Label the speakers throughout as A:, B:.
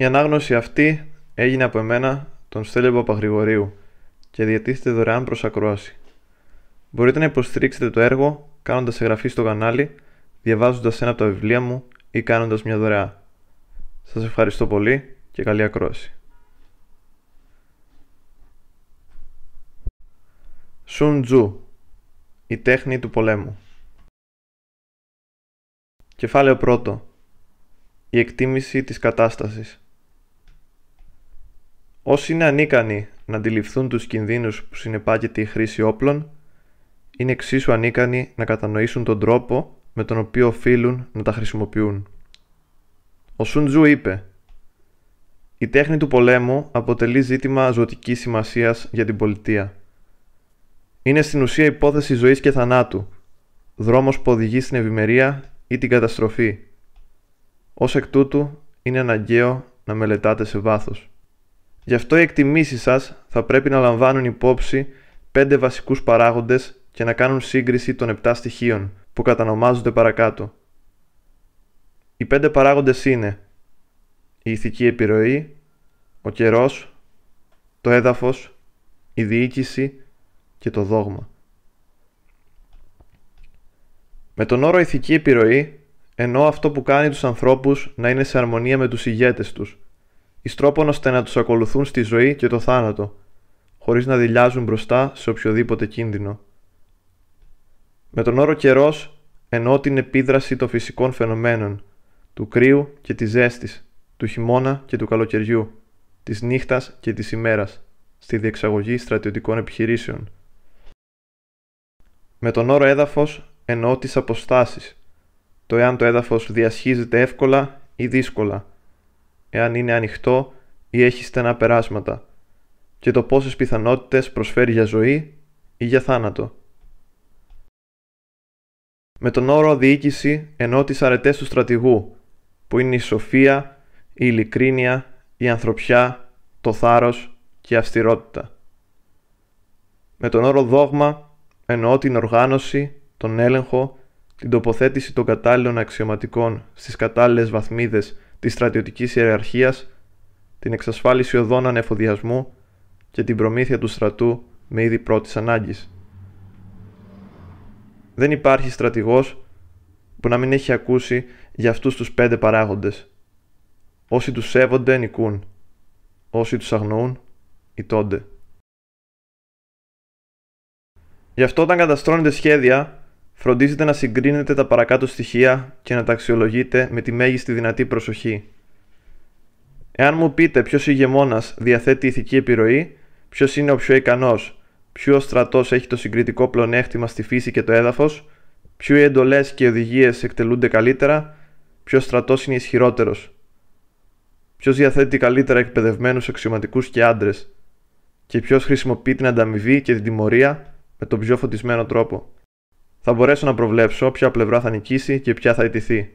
A: Η ανάγνωση αυτή έγινε από εμένα, τον Στέλιο Παπαγρηγορίου και διατίθεται δωρεάν προς ακρόαση. Μπορείτε να υποστηρίξετε το έργο κάνοντας εγγραφή στο κανάλι, διαβάζοντας ένα από τα βιβλία μου ή κάνοντας μια δωρεά. Σας ευχαριστώ πολύ και καλή ακρόαση. Σουν Τζου Η τέχνη του πολέμου Κεφάλαιο πρώτο Η εκτίμηση της κατάστασης Όσοι είναι ανίκανοι να αντιληφθούν τους κινδύνους που συνεπάγεται η χρήση όπλων, είναι εξίσου ανίκανοι να κατανοήσουν τον τρόπο με τον οποίο οφείλουν να τα χρησιμοποιούν. Ο Σουντζού είπε «Η τέχνη του πολέμου αποτελεί ζήτημα ζωτικής σημασίας για την πολιτεία. Είναι στην ουσία υπόθεση ζωής και θανάτου, δρόμος που οδηγεί στην ευημερία ή την καταστροφή. Ως εκ τούτου είναι αναγκαίο να μελετάτε σε βάθος. Γι' αυτό οι εκτιμήσεις σας θα πρέπει να λαμβάνουν υπόψη πέντε βασικούς παράγοντες και να κάνουν σύγκριση των επτά στοιχείων που κατανομάζονται παρακάτω. Οι πέντε παράγοντες είναι η ηθική επιρροή, ο καιρός, το έδαφος, η διοίκηση και το δόγμα. Με τον όρο ηθική επιρροή εννοώ αυτό που κάνει τους ανθρώπους να είναι σε αρμονία με τους ηγέτες τους, εις τρόπον ώστε να τους ακολουθούν στη ζωή και το θάνατο, χωρίς να δηλιάζουν μπροστά σε οποιοδήποτε κίνδυνο. Με τον όρο καιρός εννοώ την επίδραση των φυσικών φαινομένων, του κρύου και της ζέστης, του χειμώνα και του καλοκαιριού, της νύχτας και της ημέρας, στη διεξαγωγή στρατιωτικών επιχειρήσεων. Με τον όρο έδαφος εννοώ τις αποστάσεις, το εάν το έδαφος διασχίζεται εύκολα ή δύσκολα, εάν είναι ανοιχτό ή έχει στενά περάσματα, και το πόσες πιθανότητες προσφέρει για ζωή ή για θάνατο. Με τον όρο διοίκηση εννοώ τις αρετές του στρατηγού, που είναι η σοφία, η ειλικρίνεια, η ανθρωπιά, το θάρρος και η αυστηρότητα. Με τον όρο δόγμα εννοώ την οργάνωση, τον έλεγχο, την τοποθέτηση των κατάλληλων αξιωματικών στις κατάλληλες βαθμίδες της στρατιωτικής ιεραρχίας, την εξασφάλιση οδών ανεφοδιασμού και την προμήθεια του στρατού με είδη πρώτης ανάγκης. Δεν υπάρχει στρατηγός που να μην έχει ακούσει για αυτούς τους πέντε παράγοντες. Όσοι τους σέβονται νικούν. Όσοι τους αγνοούν ιτώνται. Γι' αυτό όταν καταστρώνετε σχέδια, φροντίζετε να συγκρίνετε τα παρακάτω στοιχεία και να τα αξιολογείτε με τη μέγιστη δυνατή προσοχή. Εάν μου πείτε ποιος ηγεμόνας διαθέτει ηθική επιρροή, ποιος είναι ο πιο ικανός, ποιο στρατός έχει το συγκριτικό πλονέκτημα στη φύση και το έδαφος, ποιο οι εντολές και οι οδηγίες εκτελούνται καλύτερα, ποιος στρατός είναι ισχυρότερος. Ποιος διαθέτει καλύτερα εκπαιδευμένους αξιωματικούς και άντρες, και ποιος χρησιμοποιεί την ανταμοιβή και την τιμωρία με τον πιο φωτισμένο τρόπο. Θα μπορέσω να προβλέψω ποια πλευρά θα νικήσει και ποια θα ιτηθεί.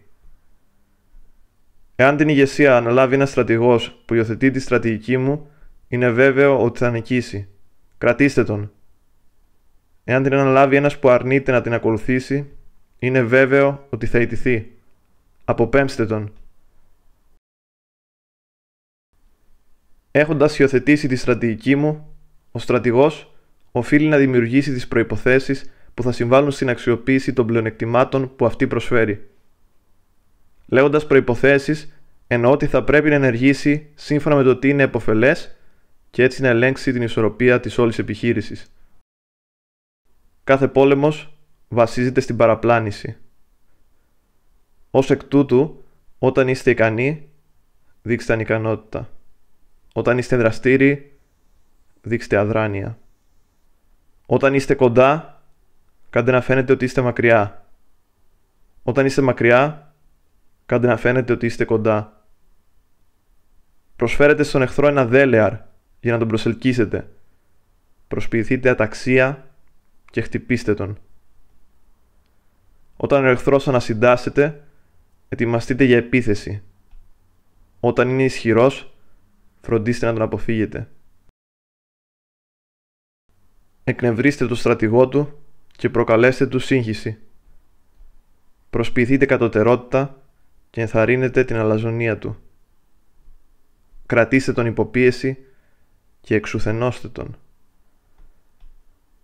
A: Εάν την ηγεσία αναλάβει ένας στρατηγός που υιοθετεί τη στρατηγική μου, είναι βέβαιο ότι θα νικήσει. Κρατήστε τον. Εάν την αναλάβει ένας που αρνείται να την ακολουθήσει, είναι βέβαιο ότι θα ιτηθεί. Αποπέμψτε τον. Έχοντας υιοθετήσει τη στρατηγική μου, ο στρατηγός οφείλει να δημιουργήσει τις προϋποθέσεις που θα συμβάλλουν στην αξιοποίηση των πλεονεκτημάτων που αυτή προσφέρει. Λέγοντας προϋποθέσεις, εννοώ ότι θα πρέπει να ενεργήσει σύμφωνα με το τι είναι επωφελές και έτσι να ελέγξει την ισορροπία της όλης επιχείρησης. Κάθε πόλεμος βασίζεται στην παραπλάνηση. Ως εκ τούτου, όταν είστε ικανοί, δείξτε ανικανότητα. Όταν είστε δραστήριοι, δείξτε αδράνεια. Όταν είστε κοντά, κάντε να φαίνεται ότι είστε μακριά. Όταν είστε μακριά, κάντε να φαίνεται ότι είστε κοντά. Προσφέρετε στον εχθρό ένα δέλεαρ για να τον προσελκύσετε. Προσποιηθείτε αταξία και χτυπήστε τον. Όταν ο εχθρός ανασυντάσσεται, ετοιμαστείτε για επίθεση. Όταν είναι ισχυρός, φροντίστε να τον αποφύγετε. Εκνευρίστε το στρατηγό του και προκαλέστε του σύγχυση. Προσποιηθείτε κατωτερότητα και ενθαρρύνετε την αλαζονία του. κρατήστε τον υποπίεση και εξουθενώστε τον.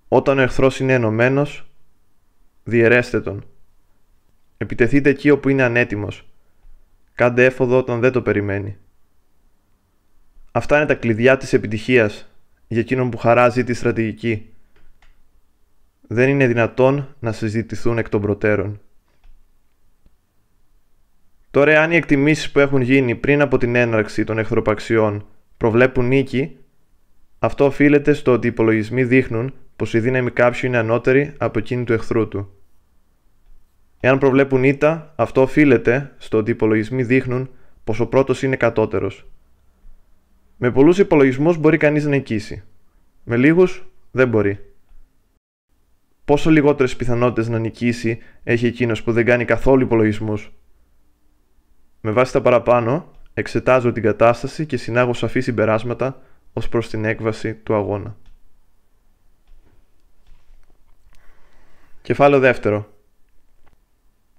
A: Όταν ο εχθρός είναι ενωμένος, διαιρέστε τον. Επιτεθείτε εκεί όπου είναι ανέτοιμος. Κάντε έφοδο όταν δεν το περιμένει. Αυτά είναι τα κλειδιά της επιτυχίας για εκείνον που χαράζει τη στρατηγική. Δεν είναι δυνατόν να συζητηθούν εκ των προτέρων. Τώρα, αν οι εκτιμήσεις που έχουν γίνει πριν από την έναρξη των εχθροπαξιών προβλέπουν νίκη, αυτό οφείλεται στο ότι οι υπολογισμοί δείχνουν πως η δύναμη κάποιου είναι ανώτερη από εκείνη του εχθρού του. Εάν προβλέπουν ήττα, αυτό οφείλεται στο ότι οι υπολογισμοί δείχνουν πως ο πρώτος είναι κατώτερος. Με πολλούς υπολογισμούς μπορεί κανείς να νικήσει. Με λίγους δεν μπορεί. Πόσο λιγότερες πιθανότητες να νικήσει έχει εκείνος που δεν κάνει καθόλου υπολογισμούς. Με βάση τα παραπάνω, εξετάζω την κατάσταση και συνάγω σαφή συμπεράσματα ως προς την έκβαση του αγώνα. Κεφάλαιο δεύτερο.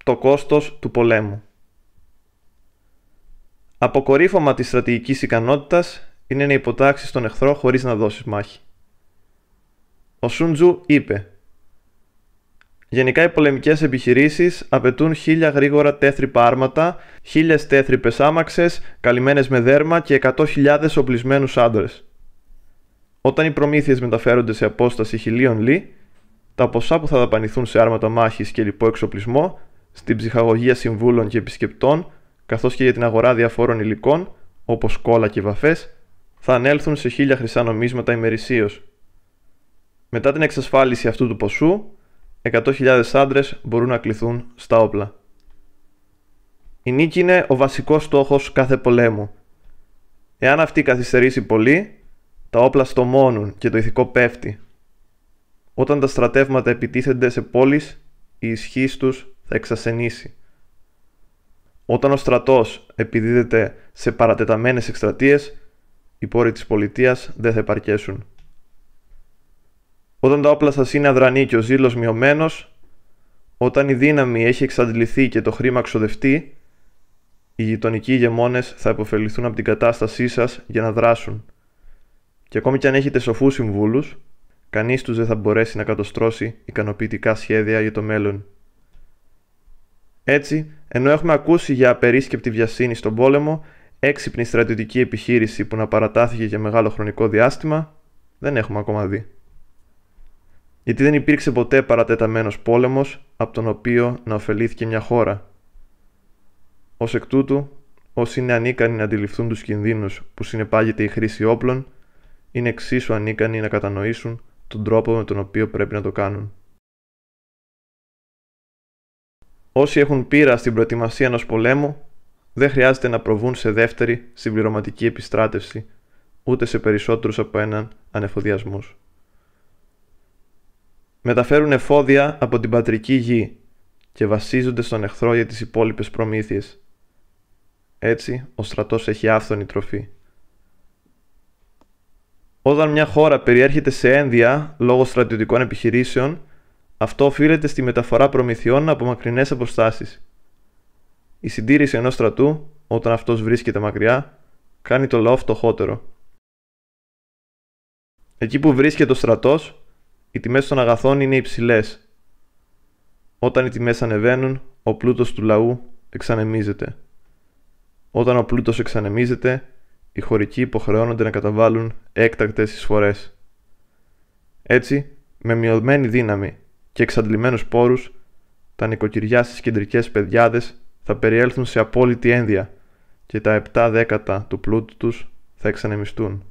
A: Το κόστος του πολέμου. Αποκορύφωμα της στρατηγικής ικανότητας είναι να υποτάξεις τον εχθρό χωρίς να δώσεις μάχη. Ο Σούντζου είπε Γενικά οι πολεμικές επιχειρήσεις απαιτούν χίλια γρήγορα τέθρυπα άρματα, χίλιες τέθρυπες άμαξες, καλυμμένες με δέρμα και 100.000 οπλισμένους άντρες. Όταν οι προμήθειες μεταφέρονται σε απόσταση χιλίων λί, τα ποσά που θα δαπανηθούν σε άρματα μάχης και λοιπό εξοπλισμό, στην ψυχαγωγία συμβούλων και επισκεπτών, καθώς και για την αγορά διαφόρων υλικών, όπως κόλλα και βαφές, θα ανέλθουν σε χίλια χρυσά νομίσματα ημερησίως. Μετά την εξασφάλιση αυτού του ποσού, 100.000 άντρες μπορούν να κληθούν στα όπλα. Η νίκη είναι ο βασικός στόχος κάθε πολέμου. Εάν αυτή καθυστερήσει πολύ, τα όπλα στομώνουν και το ηθικό πέφτει. Όταν τα στρατεύματα επιτίθενται σε πόλεις, η ισχύ τους θα εξασθενήσει. Όταν ο στρατός επιδίδεται σε παρατεταμένες εκστρατείες, οι πόροι της πολιτείας δεν θα επαρκέσουν. Όταν τα όπλα σας είναι αδρανή και ο ζήλος μειωμένος, όταν η δύναμη έχει εξαντληθεί και το χρήμα ξοδευτεί, οι γειτονικοί ηγεμόνες θα υποφεληθούν από την κατάστασή σας για να δράσουν. Και ακόμη κι αν έχετε σοφούς συμβούλους, κανείς τους δεν θα μπορέσει να κατοστρώσει ικανοποιητικά σχέδια για το μέλλον. Έτσι, ενώ έχουμε ακούσει για απερίσκεπτη βιασύνη στον πόλεμο, έξυπνη στρατιωτική επιχείρηση που να παρατάθηκε για μεγάλο χρονικό διάστημα, δεν έχουμε ακόμα δει. Γιατί δεν υπήρξε ποτέ παρατεταμένος πόλεμος από τον οποίο να ωφελήθηκε μια χώρα. Ως εκ τούτου, όσοι είναι ανίκανοι να αντιληφθούν τους κινδύνους που συνεπάγεται η χρήση όπλων, είναι εξίσου ανίκανοι να κατανοήσουν τον τρόπο με τον οποίο πρέπει να το κάνουν. Όσοι έχουν πείρα στην προετοιμασία ενός πολέμου, δεν χρειάζεται να προβούν σε δεύτερη συμπληρωματική επιστράτευση, ούτε σε περισσότερους από έναν ανεφοδιασμούς. Μεταφέρουν εφόδια από την πατρική γη και βασίζονται στον εχθρό για τις υπόλοιπες προμήθειες. Έτσι, ο στρατός έχει άφθονη τροφή. Όταν μια χώρα περιέρχεται σε ένδια λόγω στρατιωτικών επιχειρήσεων, αυτό οφείλεται στη μεταφορά προμηθειών από μακρινές αποστάσεις. Η συντήρηση ενός στρατού, όταν αυτός βρίσκεται μακριά, κάνει το λαό φτωχότερο. Εκεί που βρίσκεται ο στρατός, οι τιμές των αγαθών είναι υψηλές. Όταν οι τιμές ανεβαίνουν, ο πλούτος του λαού εξανεμίζεται. Όταν ο πλούτος εξανεμίζεται, οι χωρικοί υποχρεώνονται να καταβάλουν έκτακτες εισφορές. Έτσι, με μειωμένη δύναμη και εξαντλημένους πόρους, τα νοικοκυριά στις κεντρικές πεδιάδες θα περιέλθουν σε απόλυτη ένδια και τα 7 δέκατα του πλούτου τους θα εξανεμιστούν.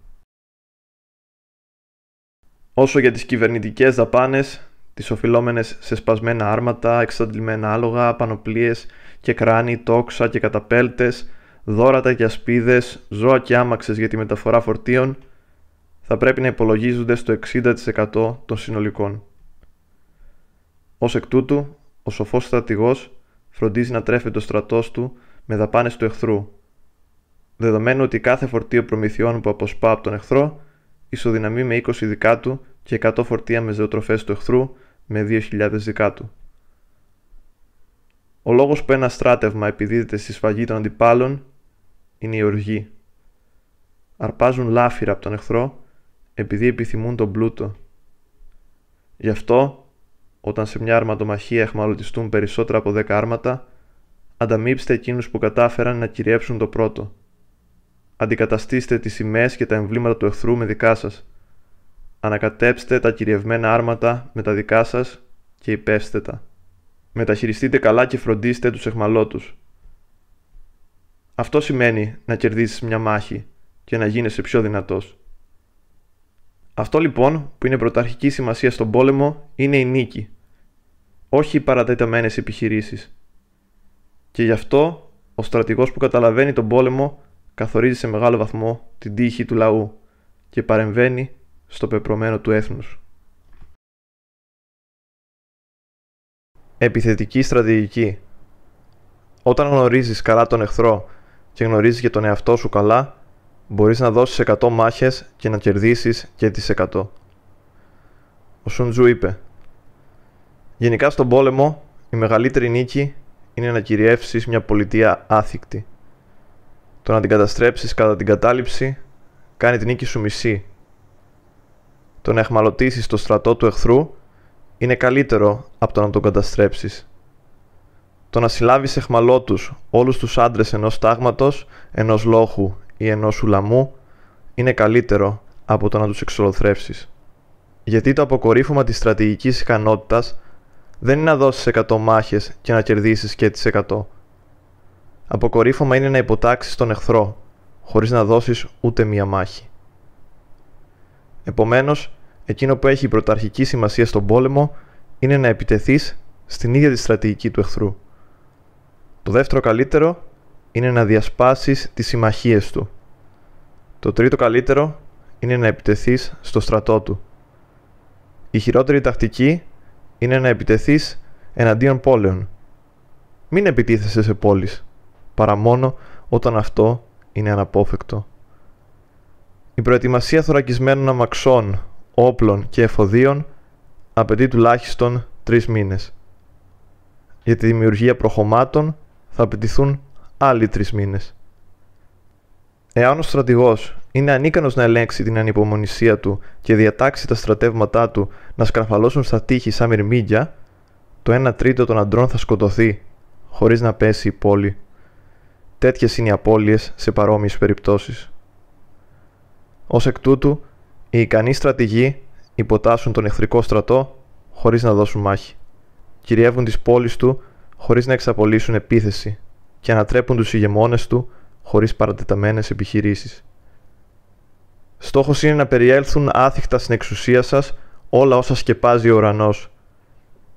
A: Όσο για τις κυβερνητικές δαπάνες, τις οφειλόμενες σε σπασμένα άρματα, εξαντλημένα άλογα, πανοπλίες και κράνη, τόξα και καταπέλτες, δόρατα και ασπίδες, ζώα και άμαξες για τη μεταφορά φορτίων, θα πρέπει να υπολογίζονται στο 60% των συνολικών. Ως εκ τούτου, ο σοφός στρατηγός φροντίζει να τρέφει το στρατός του με δαπάνες του εχθρού, δεδομένου ότι κάθε φορτίο προμηθειών που αποσπά από τον εχθρό ισοδυναμεί με 20 δικά του και 100 φορτία με ζωοτροφές του εχθρού με 2.000 δικά του. Ο λόγος που ένα στράτευμα επιδίδεται στη σφαγή των αντιπάλων είναι η οργή. αρπάζουν λάφυρα από τον εχθρό επειδή επιθυμούν τον πλούτο. Γι' αυτό, όταν σε μια αρματομαχία εχμαλωτιστούν περισσότερα από 10 άρματα, ανταμείψτε εκείνους που κατάφεραν να κυριεύσουν το πρώτο. Αντικαταστήστε τις σημαίες και τα εμβλήματα του εχθρού με δικά σας. Ανακατέψτε τα κυριευμένα άρματα με τα δικά σας και υπέστε τα. Μεταχειριστείτε καλά και φροντίστε τους εχμαλώτους. Αυτό σημαίνει να κερδίσεις μια μάχη και να γίνεσαι πιο δυνατός. Αυτό λοιπόν που είναι πρωταρχική σημασία στον πόλεμο είναι η νίκη, όχι οι παρατεταμένες επιχειρήσεις. Και γι' αυτό ο στρατηγός που καταλαβαίνει τον πόλεμο καθορίζει σε μεγάλο βαθμό την τύχη του λαού και παρεμβαίνει στο πεπρωμένο του έθνους. Επιθετική στρατηγική Όταν γνωρίζεις καλά τον εχθρό και γνωρίζεις και τον εαυτό σου καλά, μπορείς να δώσεις 100 μάχες και να κερδίσεις και τις 100. Ο Σουντζού είπε Γενικά στον πόλεμο η μεγαλύτερη νίκη είναι να κυριεύσεις μια πολιτεία άθικτη. Το να την καταστρέψεις κατά την κατάληψη κάνει την νίκη σου μισή. Το να εχμαλωτήσεις το στρατό του εχθρού είναι καλύτερο από το να τον καταστρέψεις. Το να συλλάβεις εχμαλώτους όλους τους άντρες ενός τάγματος, ενός λόχου ή ενός ουλαμού είναι καλύτερο από το να τους εξολοθρεύσεις. Γιατί το αποκορύφωμα της στρατηγικής ικανότητας δεν είναι να δώσεις 100 μάχες και να κερδίσεις και τις 100. Αποκορύφωμα είναι να υποτάξεις τον εχθρό, χωρίς να δώσεις ούτε μία μάχη. Επομένως, εκείνο που έχει πρωταρχική σημασία στον πόλεμο είναι να επιτεθείς στην ίδια τη στρατηγική του εχθρού. Το δεύτερο καλύτερο είναι να διασπάσεις τις συμμαχίες του. Το τρίτο καλύτερο είναι να επιτεθείς στο στρατό του. Η χειρότερη τακτική είναι να επιτεθείς εναντίον πόλεων. Μην επιτίθεσαι σε πόλεις, παρά μόνο όταν αυτό είναι αναπόφευκτο. Η προετοιμασία θωρακισμένων αμαξών, όπλων και εφοδίων απαιτεί τουλάχιστον τρεις μήνες. Για τη δημιουργία προχωμάτων θα απαιτηθούν άλλοι τρεις μήνες. Εάν ο στρατηγός είναι ανίκανος να ελέγξει την ανυπομονησία του και διατάξει τα στρατεύματά του να σκαρφαλώσουν στα τείχη σαν μυρμήγκια, το 1 τρίτο των αντρών θα σκοτωθεί, χωρίς να πέσει η πόλη. Τέτοιες είναι οι απώλειες σε παρόμοιες περιπτώσεις. Ως εκ τούτου, οι ικανοί στρατηγοί υποτάσσουν τον εχθρικό στρατό χωρίς να δώσουν μάχη. Κυριεύουν τις πόλεις του χωρίς να εξαπολύσουν επίθεση και ανατρέπουν τους ηγεμόνες του χωρίς παρατεταμένες επιχειρήσεις. Στόχος είναι να περιέλθουν άθικτα στην εξουσία σας όλα όσα σκεπάζει ο ουρανός.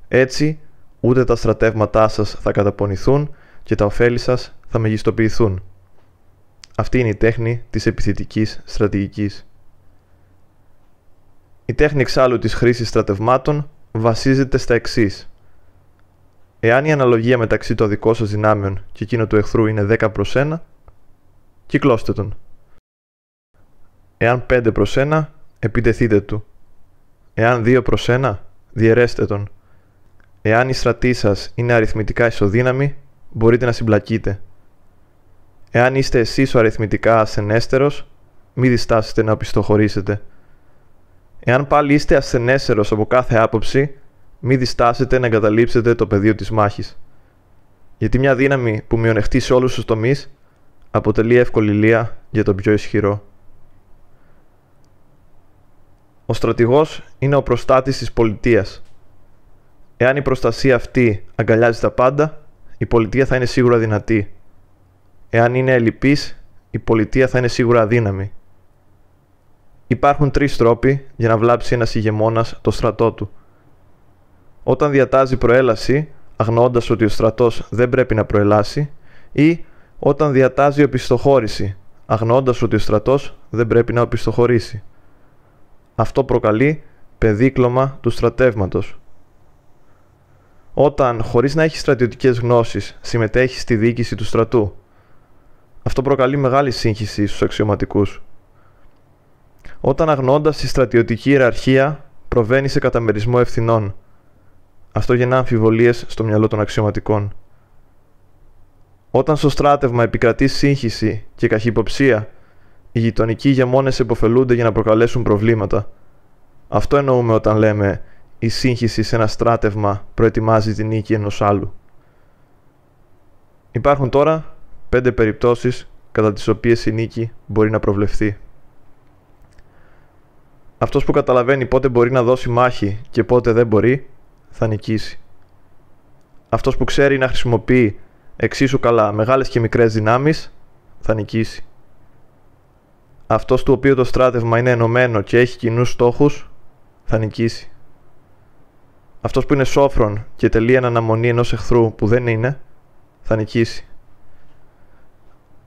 A: Έτσι, ούτε τα στρατεύματά σας θα καταπονηθούν και τα ωφέλη σας θα μεγιστοποιηθούν. Αυτή είναι η τέχνη της επιθετικής στρατηγικής. Η τέχνη εξάλλου της χρήσης στρατευμάτων βασίζεται στα εξής. Εάν η αναλογία μεταξύ των δικών σας δυνάμεων και εκείνο του εχθρού είναι 10 προς 1, κυκλώστε τον. Εάν 5 προς 1, επιτεθείτε του. Εάν 2 προς 1, διαιρέστε τον. Εάν η στρατή σας είναι αριθμητικά ισοδύναμη, μπορείτε να συμπλακείτε. Εάν είστε εσείς ο αριθμητικά ασθενέστερος, μη διστάσετε να οπισθοχωρήσετε. Εάν πάλι είστε ασθενέστερος από κάθε άποψη, μη διστάσετε να εγκαταλείψετε το πεδίο της μάχης. Γιατί μια δύναμη που μειονεχτεί σε όλους τους τομείς αποτελεί εύκολη λία για τον πιο ισχυρό. Ο στρατηγός είναι ο προστάτης της πολιτείας. Εάν η προστασία αυτή αγκαλιάζει τα πάντα, η πολιτεία θα είναι σίγουρα δυνατή. Εάν είναι ελλειπής, η πολιτεία θα είναι σίγουρα αδύναμη. Υπάρχουν τρεις τρόποι για να βλάψει ένας ηγεμόνας το στρατό του. Όταν διατάζει προέλαση, αγνοώντας ότι ο στρατός δεν πρέπει να προελάσει, ή όταν διατάζει οπισθοχώρηση, αγνοώντας ότι ο στρατός δεν πρέπει να οπισθοχωρήσει. Αυτό προκαλεί παιδίκλωμα του στρατεύματος. Όταν, χωρίς να έχεις στρατιωτικές γνώσεις, συμμετέχεις στη διοίκηση του στρατού. Αυτό προκαλεί μεγάλη σύγχυση στους αξιωματικούς. Όταν αγνώντας τη στρατιωτική ιεραρχία προβαίνει σε καταμερισμό ευθυνών. Αυτό γεννά αμφιβολίες στο μυαλό των αξιωματικών. Όταν στο στράτευμα επικρατεί σύγχυση και καχυποψία, οι γειτονικοί ηγεμόνες επωφελούνται για να προκαλέσουν προβλήματα. Αυτό εννοούμε όταν λέμε η σύγχυση σε ένα στράτευμα προετοιμάζει την νίκη ενός άλλου. Υπάρχουν τώρα πέντε περιπτώσεις κατά τις οποίες η νίκη μπορεί να προβλεφθεί. Αυτός που καταλαβαίνει πότε μπορεί να δώσει μάχη και πότε δεν μπορεί, θα νικήσει. Αυτός που ξέρει να χρησιμοποιεί εξίσου καλά μεγάλες και μικρές δυνάμεις, θα νικήσει. Αυτός του οποίου το στράτευμα είναι ενωμένο και έχει κοινούς στόχους, θα νικήσει. Αυτός που είναι σόφρον και τελεί εν αναμονή ενός εχθρού που δεν είναι, θα νικήσει.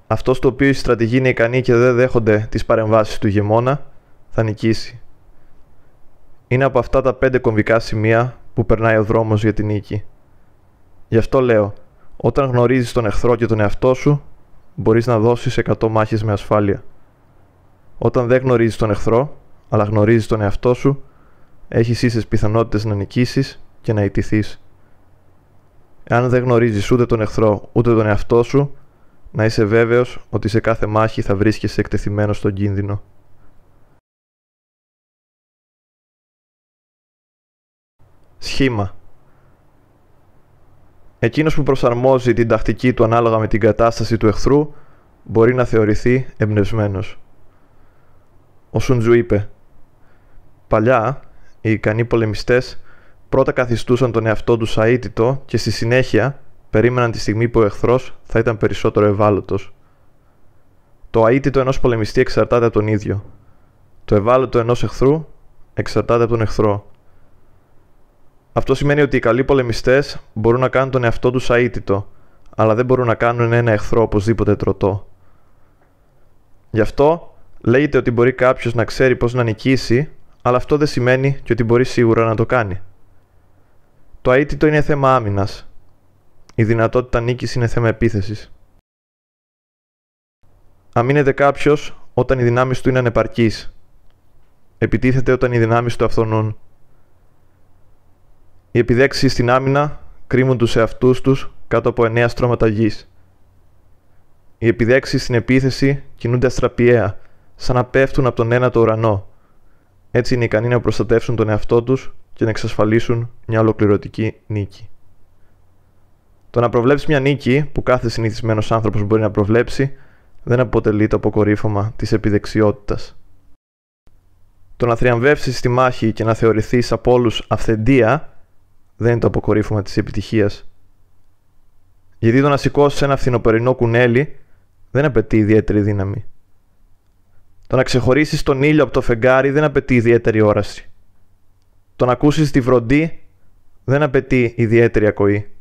A: Αυτός του οποίου η στρατηγοί είναι ικανή και δεν δέχονται τις παρεμβάσεις του ηγεμόνα, θα νικήσει. Είναι από αυτά τα πέντε κομβικά σημεία που περνάει ο δρόμος για την νίκη. Γι' αυτό λέω, όταν γνωρίζεις τον εχθρό και τον εαυτό σου, μπορείς να δώσεις 100 μάχες με ασφάλεια. Όταν δεν γνωρίζεις τον εχθρό, αλλά γνωρίζεις τον εαυτό σου, έχεις ίσες πιθανότητες να νικήσεις και να ιτηθείς. Εάν δεν γνωρίζεις ούτε τον εχθρό ούτε τον εαυτό σου, να είσαι βέβαιος ότι σε κάθε μάχη θα βρίσκεσαι εκτεθειμένος στον κίνδυνο. Σχήμα Εκείνος που προσαρμόζει την τακτική του ανάλογα με την κατάσταση του εχθρού μπορεί να θεωρηθεί εμπνευσμένος. Ο Σουντζου είπε «Παλιά, οι ικανοί πολεμιστές πρώτα καθιστούσαν τον εαυτό τους αίτητο και στη συνέχεια περίμεναν τη στιγμή που ο εχθρός θα ήταν περισσότερο ευάλωτος. Το αίτητο ενός πολεμιστή εξαρτάται από τον ίδιο. Το ευάλωτο ενός εχθρού εξαρτάται από τον εχθρό. Αυτό σημαίνει ότι οι καλοί πολεμιστές μπορούν να κάνουν τον εαυτό τους αίτητο, αλλά δεν μπορούν να κάνουν ένα εχθρό οπωσδήποτε τροτό. Γι' αυτό λέγεται ότι μπορεί κάποιος να ξέρει πώς να νικήσει, αλλά αυτό δεν σημαίνει και ότι μπορεί σίγουρα να το κάνει. Το αίτητο είναι θέμα άμυνας. Η δυνατότητα νίκης είναι θέμα επίθεσης. Αμήνεται κάποιος όταν οι δυνάμεις του είναι ανεπαρκείς. Επιτίθεται όταν οι δυνάμεις του αυθονούν. Οι επιδέξεις στην άμυνα κρύβουν τους εαυτούς τους κάτω από εννέα στρώματα γης. Οι επιδέξεις στην επίθεση κινούνται αστραπιαία, σαν να πέφτουν από τον ένα το ουρανό. Έτσι είναι ικανοί να προστατεύσουν τον εαυτό τους και να εξασφαλίσουν μια ολοκληρωτική νίκη. Το να προβλέψεις μια νίκη που κάθε συνηθισμένος άνθρωπος μπορεί να προβλέψει δεν αποτελεί το αποκορύφωμα της επιδεξιότητας. Το να θριαμβεύσεις στη μάχη και να θεωρηθείς από όλους αυθεντία δεν είναι το αποκορύφωμα της επιτυχίας. Γιατί το να σηκώσεις ένα φθινοπερινό κουνέλι δεν απαιτεί ιδιαίτερη δύναμη. Το να ξεχωρίσεις τον ήλιο από το φεγγάρι δεν απαιτεί ιδιαίτερη όραση. Το να ακούσεις τη βροντή δεν απαιτεί ιδιαίτερη ακοή.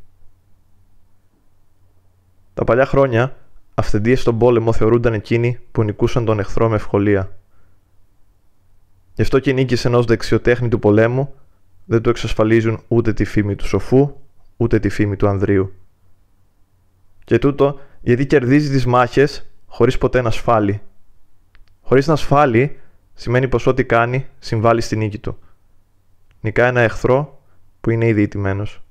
A: Τα παλιά χρόνια, αυθεντίες στον πόλεμο θεωρούνταν εκείνοι που νικούσαν τον εχθρό με ευκολία. Γι' αυτό και οι νίκες ενός δεξιοτέχνη του πολέμου δεν του εξασφαλίζουν ούτε τη φήμη του σοφού, ούτε τη φήμη του ανδρείου. Και τούτο γιατί κερδίζει τις μάχες χωρίς ποτέ να ασφάλει. Χωρίς να ασφάλει σημαίνει πως ό,τι κάνει συμβάλλει στη νίκη του. Νικά ένα εχθρό που είναι ήδη ηττημένος.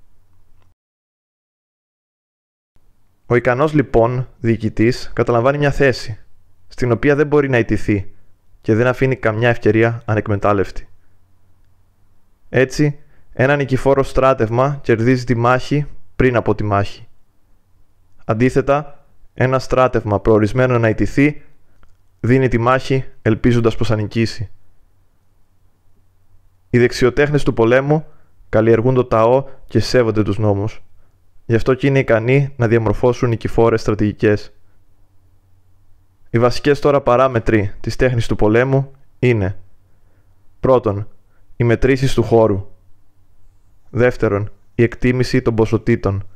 A: Ο ικανός λοιπόν διοικητής καταλαμβάνει μια θέση, στην οποία δεν μπορεί να ιτηθεί και δεν αφήνει καμιά ευκαιρία ανεκμετάλλευτη. Έτσι, ένα νικηφόρο στράτευμα κερδίζει τη μάχη πριν από τη μάχη. Αντίθετα, ένα στράτευμα προορισμένο να ιτηθεί δίνει τη μάχη ελπίζοντας πως θα νικήσει. Οι δεξιοτέχνες του πολέμου καλλιεργούν το ταό και σέβονται τους νόμους. Γι' αυτό και είναι ικανοί να διαμορφώσουν νικηφόρες στρατηγικές. Οι βασικές τώρα παράμετροι της τέχνης του πολέμου είναι Πρώτον, οι μετρήσεις του χώρου. Δεύτερον, η εκτίμηση των ποσοτήτων.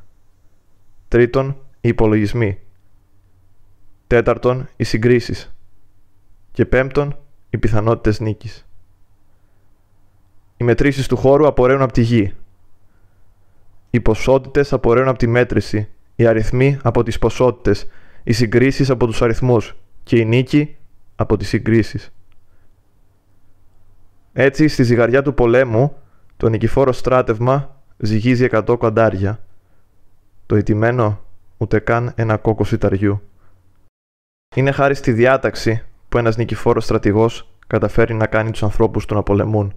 A: Τρίτον, οι υπολογισμοί. Τέταρτον, οι συγκρίσεις. Και πέμπτον, οι πιθανότητες νίκης. Οι μετρήσεις του χώρου απορρέουν από τη γη. Οι ποσότητες απορρέουν από τη μέτρηση. Οι αριθμοί από τις ποσότητες. Οι συγκρίσεις από τους αριθμούς. Και η νίκη από τις συγκρίσεις. Έτσι, στη ζυγαριά του πολέμου, το νικηφόρο στράτευμα ζυγίζει 100 κοντάρια. Το ηττημένο ούτε καν ένα κόκκο σιταριού. Είναι χάρη στη διάταξη που ένας νικηφόρος στρατηγός καταφέρει να κάνει τους ανθρώπους του να πολεμούν,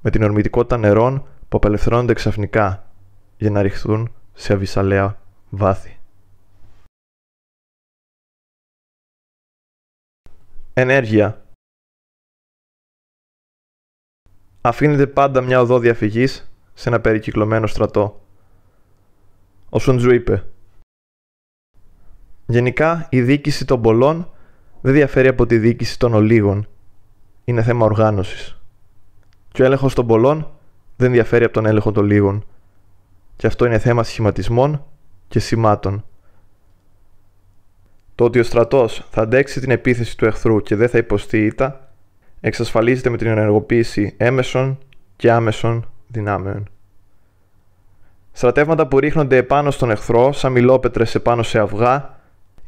A: με την ορμητικότητα νερών που απελευθερώνονται ξαφνικά για να ρηχθούν σε αβυσαλαία βάθη. Ενέργεια Αφήνεται πάντα μια οδό διαφυγής σε ένα περικυκλωμένο στρατό. Ο Σουντζού είπε Γενικά η διοίκηση των πολλών δεν διαφέρει από τη διοίκηση των ολίγων. Είναι θέμα οργάνωσης. Και ο έλεγχος των πολλών δεν διαφέρει από τον έλεγχο των λίγων. Και αυτό είναι θέμα σχηματισμών και σημάτων. Το ότι ο στρατός θα αντέξει την επίθεση του εχθρού και δεν θα υποστεί ήττα, εξασφαλίζεται με την ενεργοποίηση έμεσων και άμεσων δυνάμεων. Στρατεύματα που ρίχνονται επάνω στον εχθρό σαν μιλόπετρες επάνω σε αυγά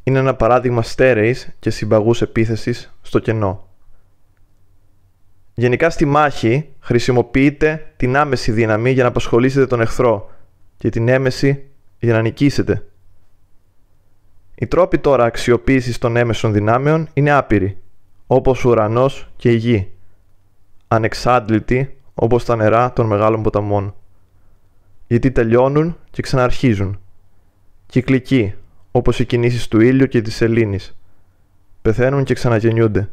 A: είναι ένα παράδειγμα στέρεης και συμπαγούς επίθεσης στο κενό. Γενικά στη μάχη χρησιμοποιείτε την άμεση δύναμη για να απασχολήσετε τον εχθρό και την έμεση για να νικήσετε. Οι τρόποι τώρα αξιοποίησης των έμεσων δυνάμεων είναι άπειροι, όπως ο ουρανός και η γη, ανεξάντλητοι όπως τα νερά των μεγάλων ποταμών, γιατί τελειώνουν και ξαναρχίζουν, κυκλικοί όπως οι κινήσεις του ήλιου και της σελήνης, πεθαίνουν και ξαναγεννιούνται,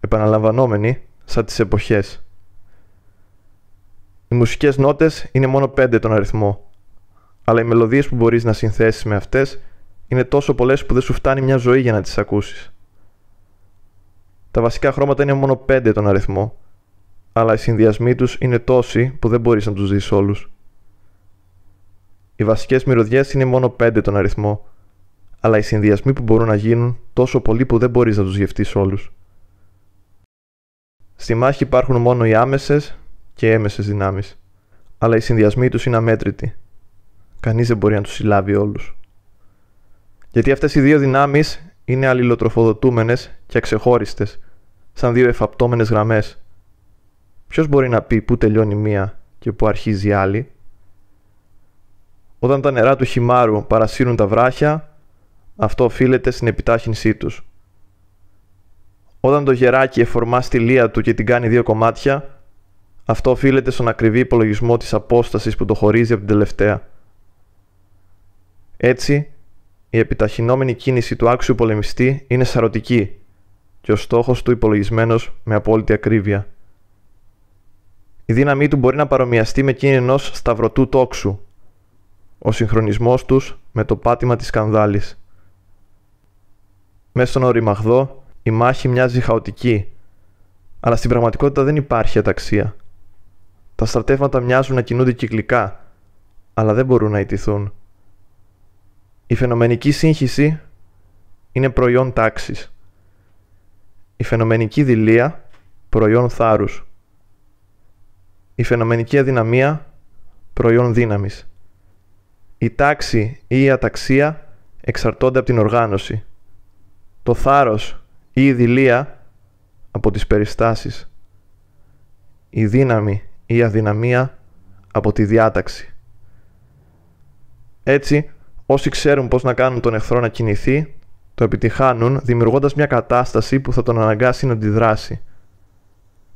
A: επαναλαμβανόμενοι σαν τις εποχές. Οι μουσικές νότες είναι μόνο πέντε τον αριθμό, αλλά οι μελωδίες που μπορείς να συνθέσεις με αυτές είναι τόσο πολλές που δεν σου φτάνει μια ζωή για να τις ακούσεις. Τα βασικά χρώματα είναι μόνο πέντε τον αριθμό, αλλά οι συνδυασμοί τους είναι τόσοι που δεν μπορείς να τους δεις όλους. Οι βασικές μυρωδιές είναι μόνο πέντε τον αριθμό, αλλά οι συνδυασμοί που μπορούν να γίνουν τόσο πολλοί που δεν μπορείς να τους γευτείς όλους. Στη μάχη υπάρχουν μόνο οι άμεσες και έμεσες δυνάμεις, αλλά οι συνδυασμοί τους είναι αμέτρητοι. Κανείς δεν μπορεί να τους συλλάβει όλους. Γιατί αυτές οι δύο δυνάμεις είναι αλληλοτροφοδοτούμενες και αξεχώριστες, σαν δύο εφαπτώμενες γραμμές. Ποιος μπορεί να πει πού τελειώνει μία και πού αρχίζει η άλλη; Όταν τα νερά του χυμάρου παρασύρουν τα βράχια, αυτό οφείλεται στην επιτάχυνσή τους. Όταν το γεράκι εφορμά στη λία του και την κάνει δύο κομμάτια, αυτό οφείλεται στον ακριβή υπολογισμό της απόστασης που το χωρίζει από την τελευταία. Έτσι, η επιταχυνόμενη κίνηση του άξιου πολεμιστή είναι σαρωτική και ο στόχος του υπολογισμένος με απόλυτη ακρίβεια. Η δύναμή του μπορεί να παρομοιαστεί με εκείνη ενός σταυρωτού τόξου, ο συγχρονισμός τους με το πάτημα της σκανδάλης. Μέσα στον οριμαχδό η μάχη μοιάζει χαοτική, αλλά στην πραγματικότητα δεν υπάρχει αταξία. Τα στρατεύματα μοιάζουν να κινούνται κυκλικά, αλλά δεν μπορούν να ιτηθούν. Η φαινομενική σύγχυση είναι προϊόν τάξης. Η φαινομενική δηλία προϊόν θάρρους. Η φαινομενική αδυναμία προϊόν δύναμης. Η τάξη ή η αταξία εξαρτώνται από την οργάνωση. Το θάρρος ή η δηλία από τις περιστάσεις. Η δύναμη ή η αδυναμία από τη διάταξη. Έτσι, Όσοι ξέρουν πώς να κάνουν τον εχθρό να κινηθεί, το επιτυχάνουν δημιουργώντας μια κατάσταση που θα τον αναγκάσει να αντιδράσει.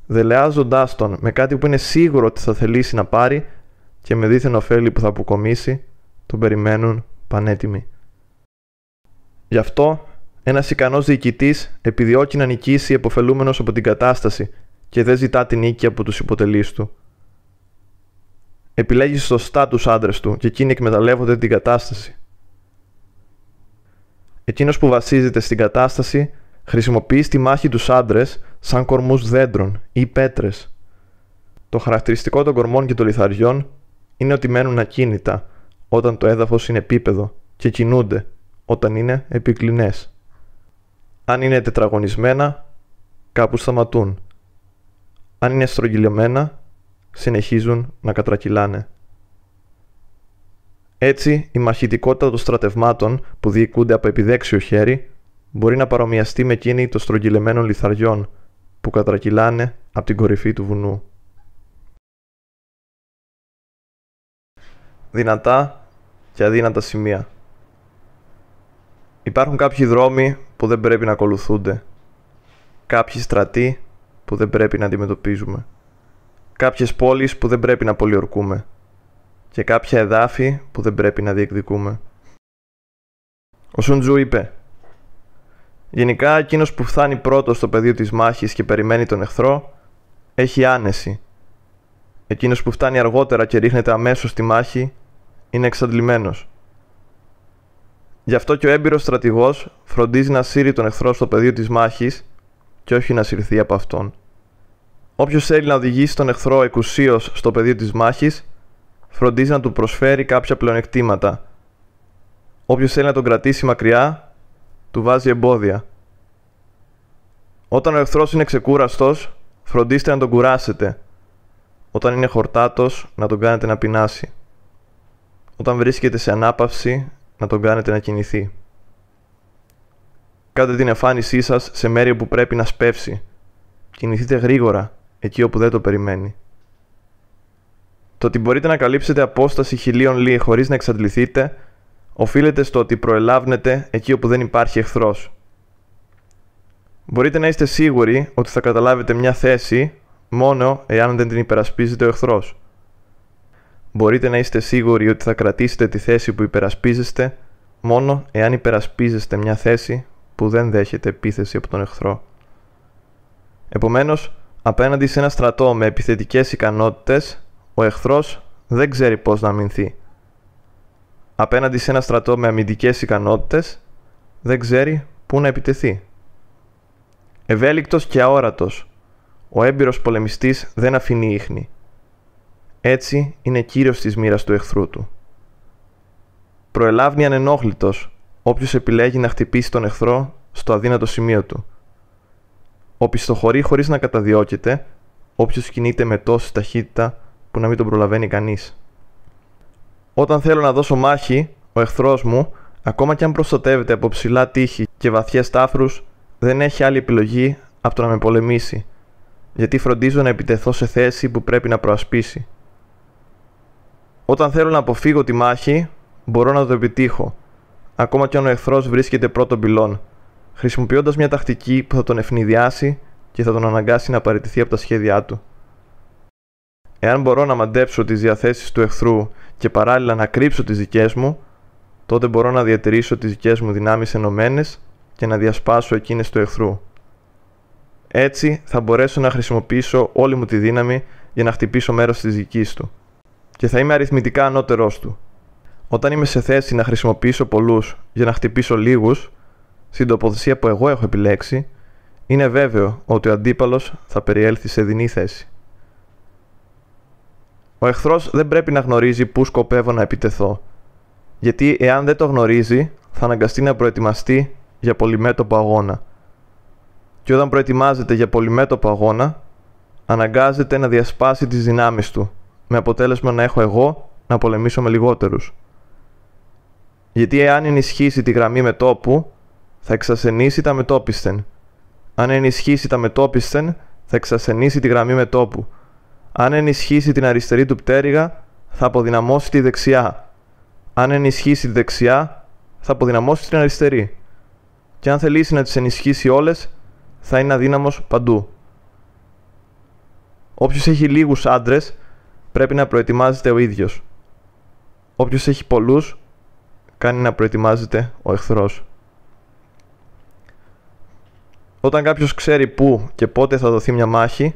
A: Δελεάζοντάς τον με κάτι που είναι σίγουρο ότι θα θελήσει να πάρει και με δίθεν ωφέλη που θα αποκομίσει, τον περιμένουν πανέτοιμοι. Γι' αυτό, ένας ικανός διοικητής επιδιώκει να νικήσει εποφελούμενος από την κατάσταση και δεν ζητά την νίκη από τους υποτελείς του. Επιλέγει σωστά τους άντρες του και εκείνοι εκμεταλλεύονται την κατάσταση. Εκείνος που βασίζεται στην κατάσταση χρησιμοποιείς στη μάχη τους άντρες σαν κορμούς δέντρων ή πέτρες. Το χαρακτηριστικό των κορμών και των λιθαριών είναι ότι μένουν ακίνητα όταν το έδαφος είναι επίπεδο και κινούνται όταν είναι επικλινές. Αν είναι τετραγωνισμένα, κάπου σταματούν. Αν είναι στρογγυλωμένα, συνεχίζουν να κατρακυλάνε. Έτσι, η μαχητικότητα των στρατευμάτων που διοικούνται από επιδέξιο χέρι μπορεί να παρομοιαστεί με εκείνη των στρογγυλεμένων λιθαριών που κατρακυλάνε από την κορυφή του βουνού. Δυνατά και αδύνατα σημεία Υπάρχουν κάποιοι δρόμοι που δεν πρέπει να ακολουθούνται κάποιοι στρατοί που δεν πρέπει να αντιμετωπίζουμε. Κάποιες πόλεις που δεν πρέπει να πολιορκούμε. Και κάποια εδάφη που δεν πρέπει να διεκδικούμε. Ο Σουντζού είπε Γενικά εκείνος που φτάνει πρώτος στο πεδίο της μάχης και περιμένει τον εχθρό έχει άνεση. Εκείνος που φτάνει αργότερα και ρίχνεται αμέσως στη μάχη είναι εξαντλημένος. Γι' αυτό και ο έμπειρος στρατηγός φροντίζει να σύρει τον εχθρό στο πεδίο της μάχης και όχι να συρθεί από αυτόν. Όποιος θέλει να οδηγήσει τον εχθρό εκουσίως στο πεδίο της μάχης, φροντίζει να του προσφέρει κάποια πλεονεκτήματα. Όποιος θέλει να τον κρατήσει μακριά, του βάζει εμπόδια. Όταν ο εχθρός είναι ξεκούραστος, φροντίστε να τον κουράσετε. Όταν είναι χορτάτος, να τον κάνετε να πεινάσει. Όταν βρίσκεται σε ανάπαυση, να τον κάνετε να κινηθεί. Κάντε την εμφάνισή σας σε μέρη που πρέπει να σπεύσει. Κινηθείτε γρήγορα, εκεί όπου δεν το περιμένει. Το ότι μπορείτε να καλύψετε απόσταση χιλίων λί χωρίς να εξαντληθείτε, οφείλεται στο ότι προελάβνετε εκεί όπου δεν υπάρχει εχθρός. Μπορείτε να είστε σίγουροι ότι θα καταλάβετε μια θέση μόνο εάν δεν την υπερασπίζεται ο εχθρός. Μπορείτε να είστε σίγουροι ότι θα κρατήσετε τη θέση που υπερασπίζεστε μόνο εάν υπερασπίζεστε μια θέση που δεν δέχεται επίθεση από τον εχθρό. Επομένως, απέναντι σε ένα στρατό με επιθετικές ικανότητες, ο εχθρός δεν ξέρει πώς να αμυνθεί. Απέναντι σε ένα στρατό με αμυντικές ικανότητες, δεν ξέρει πού να επιτεθεί. Ευέλικτος και αόρατος, ο έμπειρος πολεμιστής δεν αφήνει ίχνη. Έτσι είναι κύριος της μοίρας του εχθρού του. Προελάβνει ανενόχλητος όποιος επιλέγει να χτυπήσει τον εχθρό στο αδύνατο σημείο του. Οπισθοχωρεί χωρίς να καταδιώκεται όποιος κινείται με τόση ταχύτητα που να μην τον προλαβαίνει κανείς. Όταν θέλω να δώσω μάχη, ο εχθρός μου, ακόμα και αν προστατεύεται από ψηλά τείχη και βαθιές τάφρους, δεν έχει άλλη επιλογή από το να με πολεμήσει, γιατί φροντίζω να επιτεθώ σε θέση που πρέπει να προασπίσει. Όταν θέλω να αποφύγω τη μάχη, μπορώ να το επιτύχω, ακόμα και αν ο εχθρός βρίσκεται πρώτον πυλών, χρησιμοποιώντας μια τακτική που θα τον ευνηδιάσει και θα τον αναγκάσει να παραιτηθεί από τα σχέδιά του. Εάν μπορώ να μαντέψω τις διαθέσεις του εχθρού και παράλληλα να κρύψω τις δικές μου, τότε μπορώ να διατηρήσω τις δικές μου δυνάμεις ενωμένες και να διασπάσω εκείνες του εχθρού. Έτσι θα μπορέσω να χρησιμοποιήσω όλη μου τη δύναμη για να χτυπήσω μέρος της δικής του και θα είμαι αριθμητικά ανώτερός του. Όταν είμαι σε θέση να χρησιμοποιήσω πολλούς για να χτυπήσω λίγους, στην τοποθεσία που εγώ έχω επιλέξει, είναι βέβαιο ότι ο αντίπαλος θα περιέλθει σε δινή θέση. Ο εχθρός δεν πρέπει να γνωρίζει πού σκοπεύω να επιτεθώ, γιατί εάν δεν το γνωρίζει, θα αναγκαστεί να προετοιμαστεί για πολυμέτωπο αγώνα. Και όταν προετοιμάζεται για πολυμέτωπο αγώνα, αναγκάζεται να διασπάσει τις δυνάμεις του με αποτέλεσμα να έχω εγώ να πολεμήσω με λιγότερους. Γιατί εάν ενισχύσει τη γραμμή μετόπου, θα εξασθενήσει τα μετόπισθεν. Αν ενισχύσει τα μετόπισθεν, θα εξασθενήσει τη γραμμή μετόπου. Αν ενισχύσει την αριστερή του πτέρυγα, θα αποδυναμώσει τη δεξιά. Αν ενισχύσει τη δεξιά, θα αποδυναμώσει την αριστερή. Και αν θελήσει να τις ενισχύσει όλες, θα είναι αδύναμος παντού. Όποιος έχει λίγους άντρες, πρέπει να προετοιμάζεται ο ίδιος. Όποιος έχει πολλούς, κάνει να προετοιμάζεται ο εχθρός. Όταν κάποιος ξέρει πού και πότε θα δοθεί μια μάχη,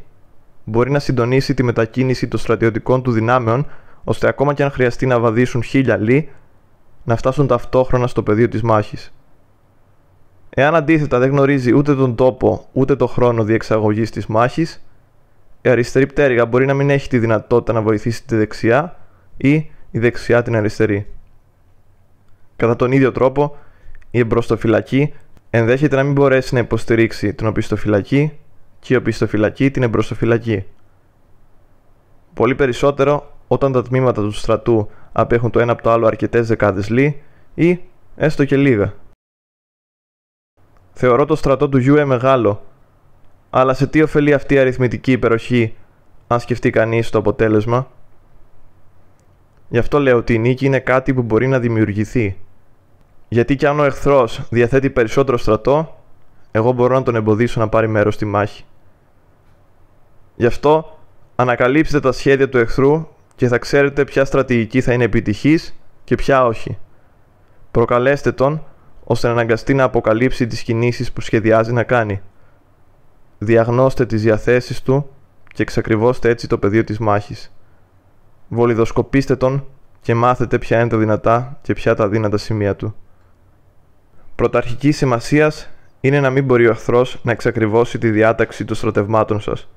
A: μπορεί να συντονίσει τη μετακίνηση των στρατιωτικών του δυνάμεων, ώστε ακόμα και αν χρειαστεί να βαδίσουν χίλια λί, να φτάσουν ταυτόχρονα στο πεδίο της μάχης. Εάν αντίθετα δεν γνωρίζει ούτε τον τόπο ούτε το χρόνο διεξαγωγής της μάχης, η αριστερή πτέρυγα μπορεί να μην έχει τη δυνατότητα να βοηθήσει τη δεξιά ή η δεξιά την αριστερή. Κατά τον ίδιο τρόπο, η εμπροστοφυλακή ενδέχεται να μην μπορέσει να υποστηρίξει την οπισθοφυλακή και η οπισθοφυλακή την εμπροστοφυλακή. Πολύ περισσότερο όταν τα τμήματα του στρατού απέχουν το ένα από το άλλο αρκετές δεκάδες λί ή έστω και λίγα. Θεωρώ το στρατό του Γιούε μεγάλο αλλά σε τι ωφελεί αυτή η αριθμητική υπεροχή, αν σκεφτεί κανείς το αποτέλεσμα; Γι' αυτό λέω ότι η νίκη είναι κάτι που μπορεί να δημιουργηθεί. Γιατί κι αν ο εχθρός διαθέτει περισσότερο στρατό, εγώ μπορώ να τον εμποδίσω να πάρει μέρος στη μάχη. Γι' αυτό ανακαλύψτε τα σχέδια του εχθρού και θα ξέρετε ποια στρατηγική θα είναι επιτυχής και ποια όχι. Προκαλέστε τον ώστε να αναγκαστεί να αποκαλύψει τις κινήσεις που σχεδιάζει να κάνει. Διαγνώστε τις διαθέσεις του και εξακριβώστε έτσι το πεδίο της μάχης. Βολιδοσκοπήστε τον και μάθετε ποια είναι τα δυνατά και ποια τα δύνατα σημεία του. Πρωταρχικής σημασίας είναι να μην μπορεί ο εχθρός να εξακριβώσει τη διάταξη των στρατευμάτων σας,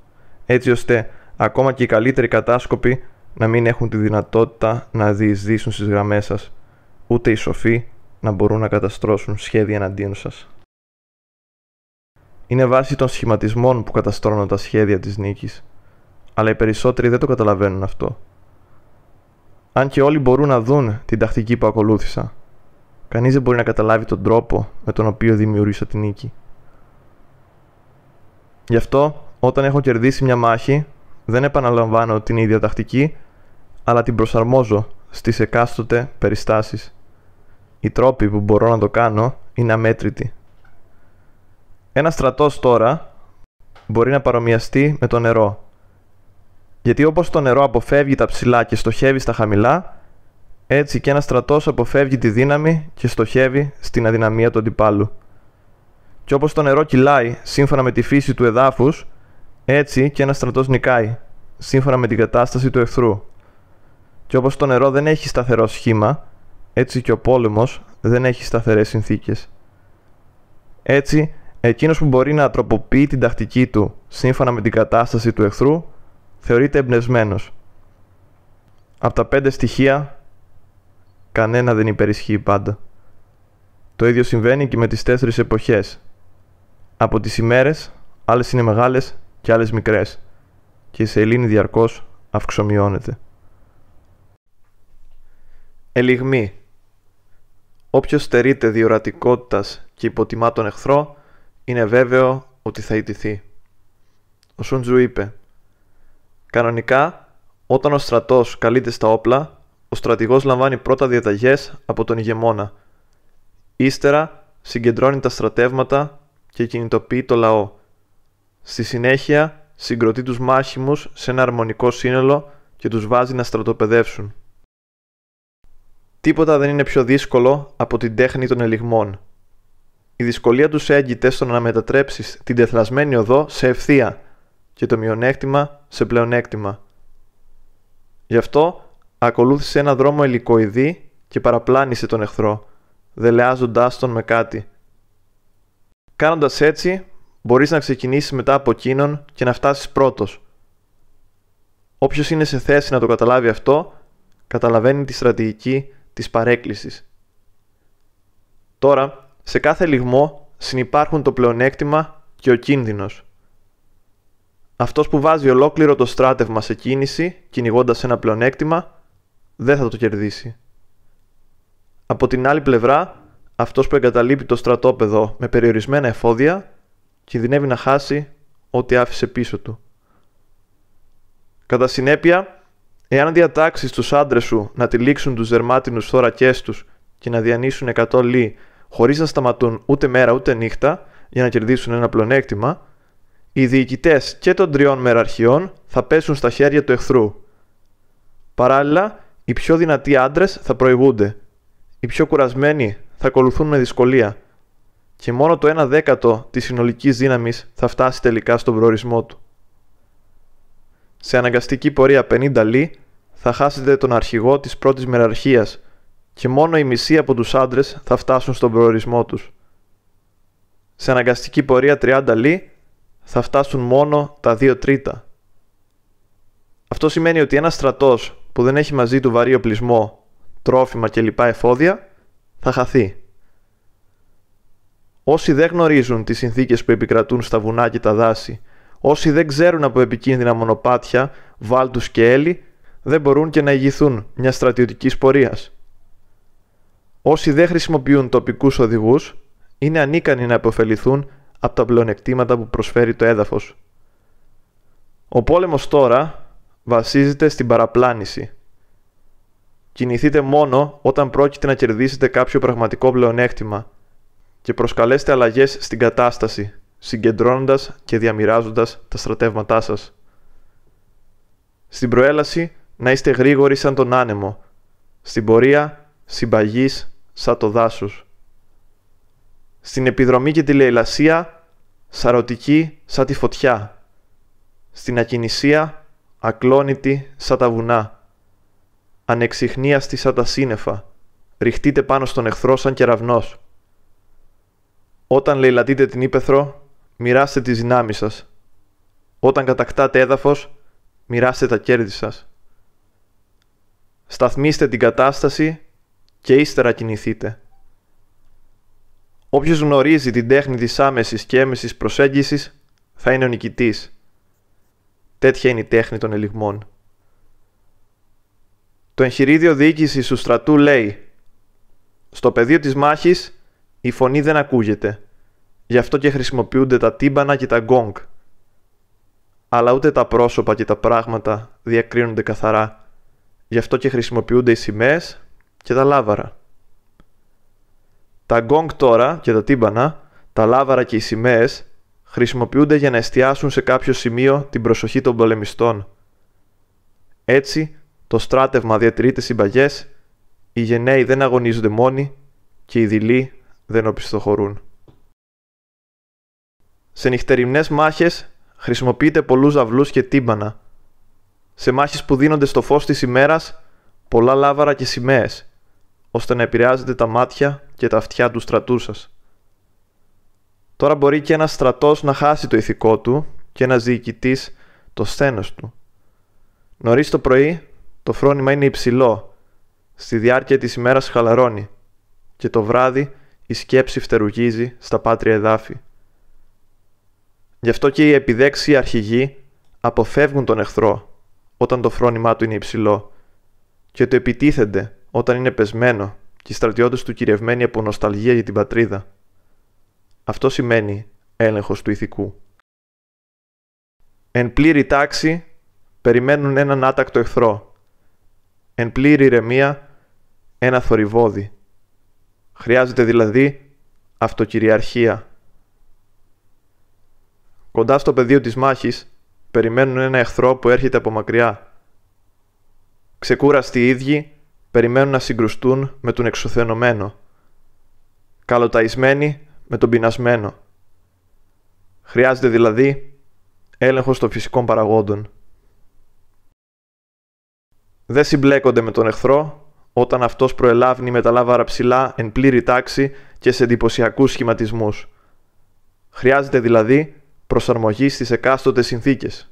A: έτσι ώστε ακόμα και οι καλύτεροι κατάσκοποι να μην έχουν τη δυνατότητα να διεισδύσουν στις γραμμές σας, ούτε οι σοφοί να μπορούν να καταστρώσουν σχέδια εναντίον σας. Είναι βάση των σχηματισμών που καταστρώνουν τα σχέδια της νίκης, αλλά οι περισσότεροι δεν το καταλαβαίνουν αυτό. Αν και όλοι μπορούν να δουν την τακτική που ακολούθησα, κανείς δεν μπορεί να καταλάβει τον τρόπο με τον οποίο δημιούργησα την νίκη. Γι' αυτό, όταν έχω κερδίσει μια μάχη, δεν επαναλαμβάνω την ίδια τακτική, αλλά την προσαρμόζω στις εκάστοτε περιστάσεις. Οι τρόποι που μπορώ να το κάνω είναι αμέτρητοι. Ένα στρατός τώρα μπορεί να παρομοιαστεί με το νερό. Γιατί όπως το νερό αποφεύγει τα ψηλά και στοχεύει στα χαμηλά, έτσι και ένα στρατός αποφεύγει τη δύναμη και στοχεύει στην αδυναμία του αντιπάλου. Και όπως το νερό κυλάει σύμφωνα με τη φύση του εδάφους, έτσι και ένας στρατός νικάει, σύμφωνα με την κατάσταση του εχθρού. Και όπως το νερό δεν έχει σταθερό σχήμα, έτσι και ο πόλεμος δεν έχει σταθερές συνθήκες. Έτσι, εκείνος που μπορεί να τροποποιεί την τακτική του σύμφωνα με την κατάσταση του εχθρού, θεωρείται εμπνευσμένος. Από τα πέντε στοιχεία, κανένα δεν υπερισχύει πάντα. Το ίδιο συμβαίνει και με τις τέσσερις εποχές. Από τις ημέρες, άλλες είναι μεγάλες και άλλες μικρές και η σελήνη διαρκώς αυξομοιώνεται. Ελιγμή Όποιος στερείται διορατικότητας και υποτιμά τον εχθρό, είναι βέβαιο ότι θα ιτηθεί. Ο Σούντζου είπε Κανονικά, όταν ο στρατός καλείται στα όπλα, ο στρατηγός λαμβάνει πρώτα διαταγές από τον ηγεμόνα. Ύστερα, συγκεντρώνει τα στρατεύματα και κινητοποιεί το λαό. Στη συνέχεια, συγκροτεί τους μάχημους σε ένα αρμονικό σύνολο και τους βάζει να στρατοπεδεύσουν. Τίποτα δεν είναι πιο δύσκολο από την τέχνη των ελιγμών. Η δυσκολία τους έγκυται στο να μετατρέψεις την τεθλασμένη οδό σε ευθεία και το μειονέκτημα σε πλεονέκτημα. Γι' αυτό ακολούθησε ένα δρόμο ελικοειδή και παραπλάνησε τον εχθρό, δελεάζοντάς τον με κάτι. Κάνοντας έτσι, μπορείς να ξεκινήσεις μετά από εκείνον και να φτάσεις πρώτος. Όποιος είναι σε θέση να το καταλάβει αυτό, καταλαβαίνει τη στρατηγική της παρέκκλησης. Τώρα, σε κάθε λιγμό συνυπάρχουν το πλεονέκτημα και ο κίνδυνος. Αυτός που βάζει ολόκληρο το στράτευμα σε κίνηση, κυνηγώντας ένα πλεονέκτημα, δεν θα το κερδίσει. Από την άλλη πλευρά, αυτός που εγκαταλείπει το στρατόπεδο με περιορισμένα εφόδια, κινδυνεύει να χάσει ό,τι άφησε πίσω του. Κατά συνέπεια, εάν διατάξεις τους άντρες σου να τυλίξουν τους δερμάτινους θώρακέ τους και να διανύσουν 100 λί χωρίς να σταματούν ούτε μέρα ούτε νύχτα για να κερδίσουν ένα πλεονέκτημα, οι διοικητές και των τριών μεραρχιών θα πέσουν στα χέρια του εχθρού. Παράλληλα, οι πιο δυνατοί άντρες θα προηγούνται. Οι πιο κουρασμένοι θα ακολουθούν με δυσκολία. Και μόνο το 1 δέκατο της συνολικής δύναμης θα φτάσει τελικά στον προορισμό του. Σε αναγκαστική πορεία 50 λί θα χάσετε τον αρχηγό της πρώτης μεραρχίας και μόνο η μισή από τους άντρες θα φτάσουν στον προορισμό τους. Σε αναγκαστική πορεία 30 λί θα φτάσουν μόνο τα 2 τρίτα. Αυτό σημαίνει ότι ένας στρατός που δεν έχει μαζί του βαρύ οπλισμό, τρόφιμα και λοιπά εφόδια θα χαθεί. Όσοι δεν γνωρίζουν τις συνθήκες που επικρατούν στα βουνά και τα δάση, όσοι δεν ξέρουν από επικίνδυνα μονοπάτια, βάλτους και έλλη, δεν μπορούν και να ηγηθούν μιας στρατιωτικής πορείας. Όσοι δεν χρησιμοποιούν τοπικούς οδηγούς, είναι ανίκανοι να επωφεληθούν από τα πλεονεκτήματα που προσφέρει το έδαφος. Ο πόλεμος τώρα βασίζεται στην παραπλάνηση. Κινηθείτε μόνο όταν πρόκειται να κερδίσετε κάποιο πραγματικό πλεονέκτημα και προσκαλέστε αλλαγές στην κατάσταση, συγκεντρώνοντας και διαμοιράζοντας τα στρατεύματά σας. Στην προέλαση να είστε γρήγοροι σαν τον άνεμο, στην πορεία συμπαγής σαν το δάσος. Στην επιδρομή και τη λαιλασία σαρωτική σαν τη φωτιά. Στην ακινησία ακλόνητη σαν τα βουνά. Ανεξιχνίαστη σαν τα σύννεφα. Ριχτείτε πάνω στον εχθρό σαν κεραυνός. Όταν λαιλατείτε την ύπεθρο, μοιράστε τις δυνάμεις σας. Όταν κατακτάτε έδαφος, μοιράστε τα κέρδη σας. Σταθμίστε την κατάσταση και ύστερα κινηθείτε. Όποιος γνωρίζει την τέχνη της άμεσης και έμεσης προσέγγισης θα είναι ο νικητής. Τέτοια είναι η τέχνη των ελιγμών. Το εγχειρίδιο διοίκησης του στρατού λέει «Στο πεδίο της μάχης η φωνή δεν ακούγεται, γι' αυτό και χρησιμοποιούνται τα τύμπανα και τα γκόγκ. Αλλά ούτε τα πρόσωπα και τα πράγματα διακρίνονται καθαρά, γι' αυτό και χρησιμοποιούνται οι σημαίες και τα λάβαρα. Τα γκόγκ τώρα και τα τύμπανα, τα λάβαρα και οι σημαίες χρησιμοποιούνται για να εστιάσουν σε κάποιο σημείο την προσοχή των πολεμιστών. Έτσι, το στράτευμα διατηρείται συμπαγές, οι γενναίοι δεν αγωνίζονται μόνοι και οι δειλοί δεν οπισθοχωρούν. Σε νυχτερινές μάχες χρησιμοποιείται πολλούς αυλούς και τύμπανα. Σε μάχες που δίνονται στο φως της ημέρας, πολλά λάβαρα και σημαίες, ώστε να επηρεάζετε τα μάτια και τα αυτιά του στρατού σας. Τώρα μπορεί και ένας στρατός να χάσει το ηθικό του και ένας διοικητής το σθένος του. Νωρίς το πρωί το φρόνημα είναι υψηλό, στη διάρκεια της ημέρας χαλαρώνει και το βράδυ η σκέψη φτερουγίζει στα πάτρια εδάφη. Γι' αυτό και οι επιδέξιοι αρχηγοί αποφεύγουν τον εχθρό όταν το φρόνημά του είναι υψηλό και το επιτίθενται όταν είναι πεσμένο και οι στρατιώτες του κυριευμένοι από νοσταλγία για την πατρίδα. Αυτό σημαίνει έλεγχος του ηθικού. Εν πλήρη τάξη περιμένουν έναν άτακτο εχθρό. Εν πλήρη ηρεμία ένα θορυβόδι. Χρειάζεται δηλαδή αυτοκυριαρχία. Κοντά στο πεδίο της μάχης περιμένουν ένα εχθρό που έρχεται από μακριά. Ξεκούραστοι οι ίδιοι περιμένουν να συγκρουστούν με τον εξουθενωμένο. Καλοταϊσμένοι με τον πεινασμένο. Χρειάζεται δηλαδή έλεγχος των φυσικών παραγόντων. Δεν συμπλέκονται με τον εχθρό όταν αυτός προελάβνει με τα λάβαρα ψηλά εν πλήρη τάξη και σε εντυπωσιακούς σχηματισμούς. Χρειάζεται δηλαδή προσαρμογή στις εκάστοτε συνθήκες.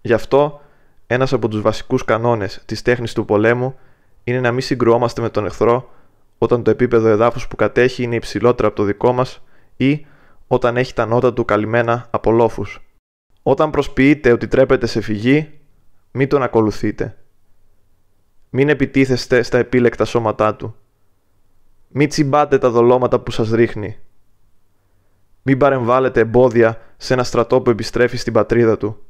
A: Γι' αυτό ένας από τους βασικούς κανόνες της τέχνης του πολέμου είναι να μην συγκρουόμαστε με τον εχθρό όταν το επίπεδο εδάφους που κατέχει είναι υψηλότερο από το δικό μας ή όταν έχει τα νότα του καλυμμένα από λόφους. Όταν προσποιείτε ότι τρέπετε σε φυγή, μην τον ακολουθείτε. Μην επιτίθεστε στα επίλεκτα σώματά του. Μην τσιμπάτε τα δολώματα που σας ρίχνει. Μην παρεμβάλλετε εμπόδια σε ένα στρατό που επιστρέφει στην πατρίδα του.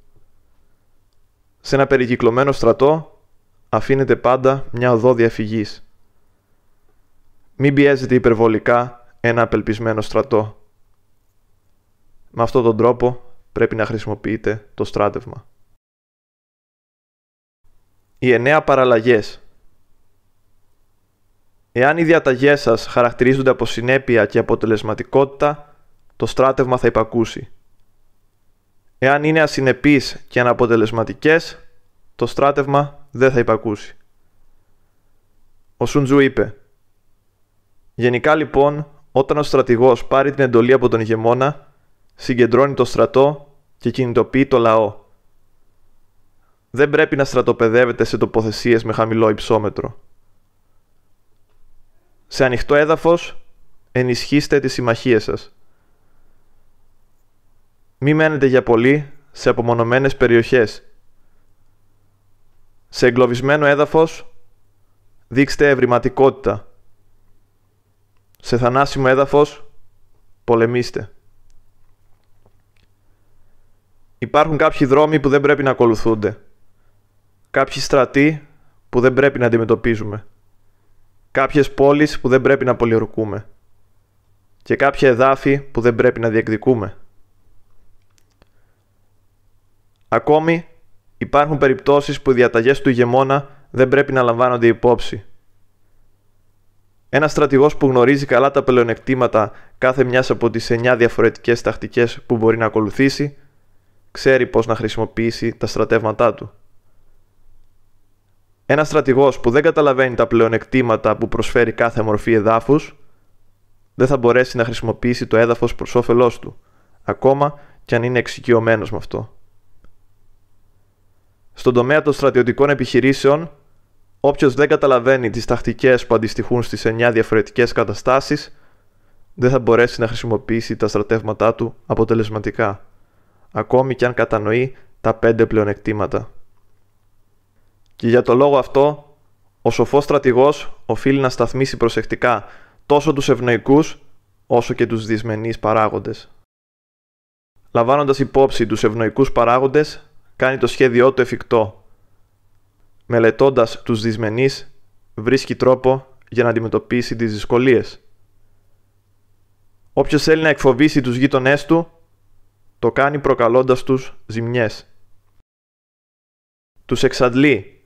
A: Σε ένα περικυκλωμένο στρατό αφήνεται πάντα μια οδό διαφυγής. Μην πιέζετε υπερβολικά ένα απελπισμένο στρατό. Με αυτόν τον τρόπο πρέπει να χρησιμοποιείτε το στράτευμα. Οι εννέα παραλλαγές Εάν οι διαταγές σας χαρακτηρίζονται από συνέπεια και αποτελεσματικότητα, το στράτευμα θα υπακούσει. Εάν είναι ασυνεπείς και αναποτελεσματικές, το στράτευμα δεν θα υπακούσει. Ο Σουντζού είπε «Γενικά λοιπόν, όταν ο στρατηγός πάρει την εντολή από τον ηγεμόνα, συγκεντρώνει το στρατό και κινητοποιεί το λαό. Δεν πρέπει να στρατοπεδεύετε σε τοποθεσίες με χαμηλό υψόμετρο. Σε ανοιχτό έδαφος, ενισχύστε τις συμμαχίες σας. Μη μένετε για πολύ σε απομονωμένες περιοχές. Σε εγκλωβισμένο έδαφος δείξτε ευρηματικότητα. Σε θανάσιμο έδαφος πολεμήστε. Υπάρχουν κάποιοι δρόμοι που δεν πρέπει να ακολουθούνται. Κάποιοι στρατοί που δεν πρέπει να αντιμετωπίζουμε. Κάποιες πόλεις που δεν πρέπει να πολιορκούμε. και κάποια εδάφη που δεν πρέπει να διεκδικούμε. Ακόμη, υπάρχουν περιπτώσεις που οι διαταγές του ηγεμόνα δεν πρέπει να λαμβάνονται υπόψη. Ένας στρατηγός που γνωρίζει καλά τα πλεονεκτήματα κάθε μιας από τις 9 διαφορετικές τακτικές που μπορεί να ακολουθήσει, ξέρει πώς να χρησιμοποιήσει τα στρατεύματά του. Ένας στρατηγός που δεν καταλαβαίνει τα πλεονεκτήματα που προσφέρει κάθε μορφή εδάφους, δεν θα μπορέσει να χρησιμοποιήσει το έδαφος προς όφελός του, ακόμα και αν είναι εξοικειωμένος με αυτό. Στον τομέα των στρατιωτικών επιχειρήσεων, Όποιος δεν καταλαβαίνει τις τακτικές που αντιστοιχούν στις 9 διαφορετικές καταστάσεις, δεν θα μπορέσει να χρησιμοποιήσει τα στρατεύματά του αποτελεσματικά, ακόμη και αν κατανοεί τα 5 πλεονεκτήματα. Και για το λόγο αυτό, ο σοφός στρατηγός οφείλει να σταθμίσει προσεκτικά τόσο τους ευνοϊκούς όσο και τους δυσμενείς παράγοντες. Λαμβάνοντας υπόψη τους ευνοϊκούς παράγοντες, κάνει το σχέδιό του εφικτό μελετώντας τους δυσμενείς, βρίσκει τρόπο για να αντιμετωπίσει τις δυσκολίες. Όποιος θέλει να εκφοβήσει τους γείτονές του, το κάνει προκαλώντας τους ζημιές. Τους εξαντλεί,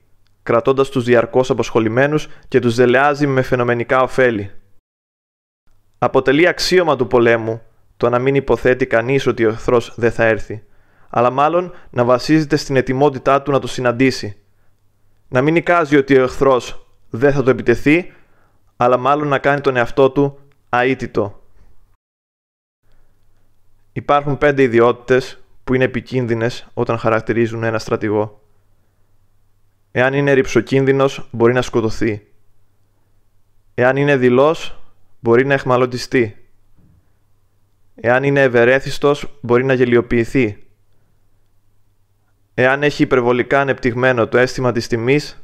A: κρατώντας τους διαρκώς αποσχολημένους και τους δελεάζει με φαινομενικά ωφέλη. Αποτελεί αξίωμα του πολέμου το να μην υποθέτει κανείς ότι ο εχθρός δεν θα έρθει, αλλά μάλλον να βασίζεται στην ετοιμότητά του να το συναντήσει, να μην εικάζει ότι ο εχθρός δεν θα το επιτεθεί, αλλά μάλλον να κάνει τον εαυτό του αίτητο. Υπάρχουν πέντε ιδιότητες που είναι επικίνδυνες όταν χαρακτηρίζουν ένα στρατηγό. Εάν είναι ρηψοκίνδυνος, μπορεί να σκοτωθεί. Εάν είναι δηλός, μπορεί να εχμαλωτιστεί. Εάν είναι ευερέθιστος, μπορεί να γελιοποιηθεί. Εάν έχει υπερβολικά ανεπτυγμένο το αίσθημα της τιμής,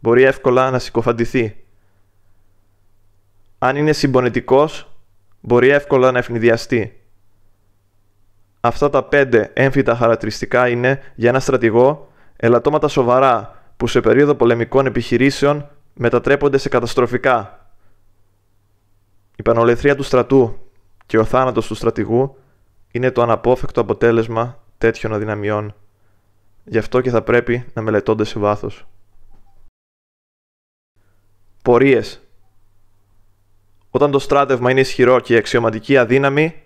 A: μπορεί εύκολα να συκοφαντηθεί. Αν είναι συμπονετικός, μπορεί εύκολα να ευνηδιαστεί. Αυτά τα πέντε έμφυτα χαρακτηριστικά είναι για ένα στρατηγό ελαττώματα σοβαρά που σε περίοδο πολεμικών επιχειρήσεων μετατρέπονται σε καταστροφικά. Η πανολεθρία του στρατού και ο θάνατος του στρατηγού είναι το αναπόφευκτο αποτέλεσμα τέτοιων αδυναμιών. Γι' αυτό και θα πρέπει να μελετώνται σε βάθος. Πορείες Όταν το στράτευμα είναι ισχυρό και η αξιωματική αδύναμη,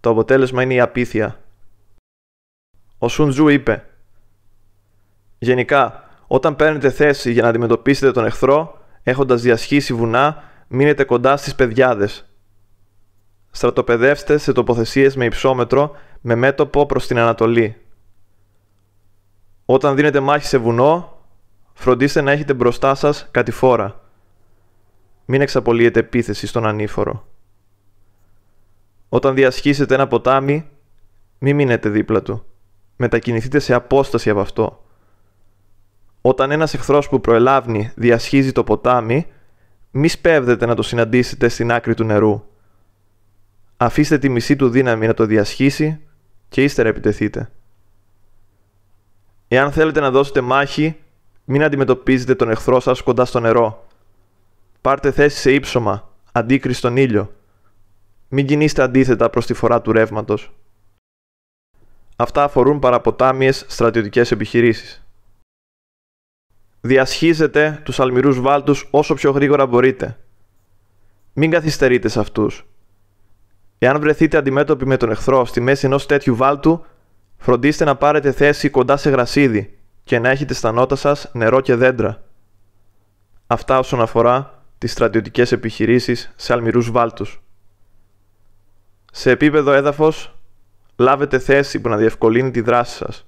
A: το αποτέλεσμα είναι η απίθεια. Ο Σουντζού είπε Γενικά, όταν παίρνετε θέση για να αντιμετωπίσετε τον εχθρό, έχοντας διασχίσει βουνά, μείνετε κοντά στις παιδιάδες. Στρατοπεδεύστε σε τοποθεσίες με υψόμετρο με μέτωπο προς την Ανατολή. Όταν δίνετε μάχη σε βουνό, φροντίστε να έχετε μπροστά σας κατηφόρα. Μην εξαπολύετε επίθεση στον ανήφορο. Όταν διασχίσετε ένα ποτάμι, μην μείνετε δίπλα του. Μετακινηθείτε σε απόσταση από αυτό. Όταν ένας εχθρός που προελάβνει διασχίζει το ποτάμι, μη σπέβδετε να το συναντήσετε στην άκρη του νερού. Αφήστε τη μισή του δύναμη να το διασχίσει και ύστερα επιτεθείτε. Εάν θέλετε να δώσετε μάχη, μην αντιμετωπίζετε τον εχθρό σας κοντά στο νερό. Πάρτε θέση σε ύψωμα, αντίκριση στον ήλιο. Μην κινείστε αντίθετα προς τη φορά του ρεύματος. Αυτά αφορούν παραποτάμιες στρατιωτικές επιχειρήσεις. Διασχίζετε τους αλμυρούς βάλτους όσο πιο γρήγορα μπορείτε. Μην καθυστερείτε σε αυτούς. Εάν βρεθείτε αντιμέτωποι με τον εχθρό στη μέση ενός τέτοιου βάλτου, Φροντίστε να πάρετε θέση κοντά σε γρασίδι και να έχετε στα νότα σας νερό και δέντρα. Αυτά όσον αφορά τις στρατιωτικές επιχειρήσεις σε αλμυρούς βάλτους. Σε επίπεδο έδαφος, λάβετε θέση που να διευκολύνει τη δράση σας.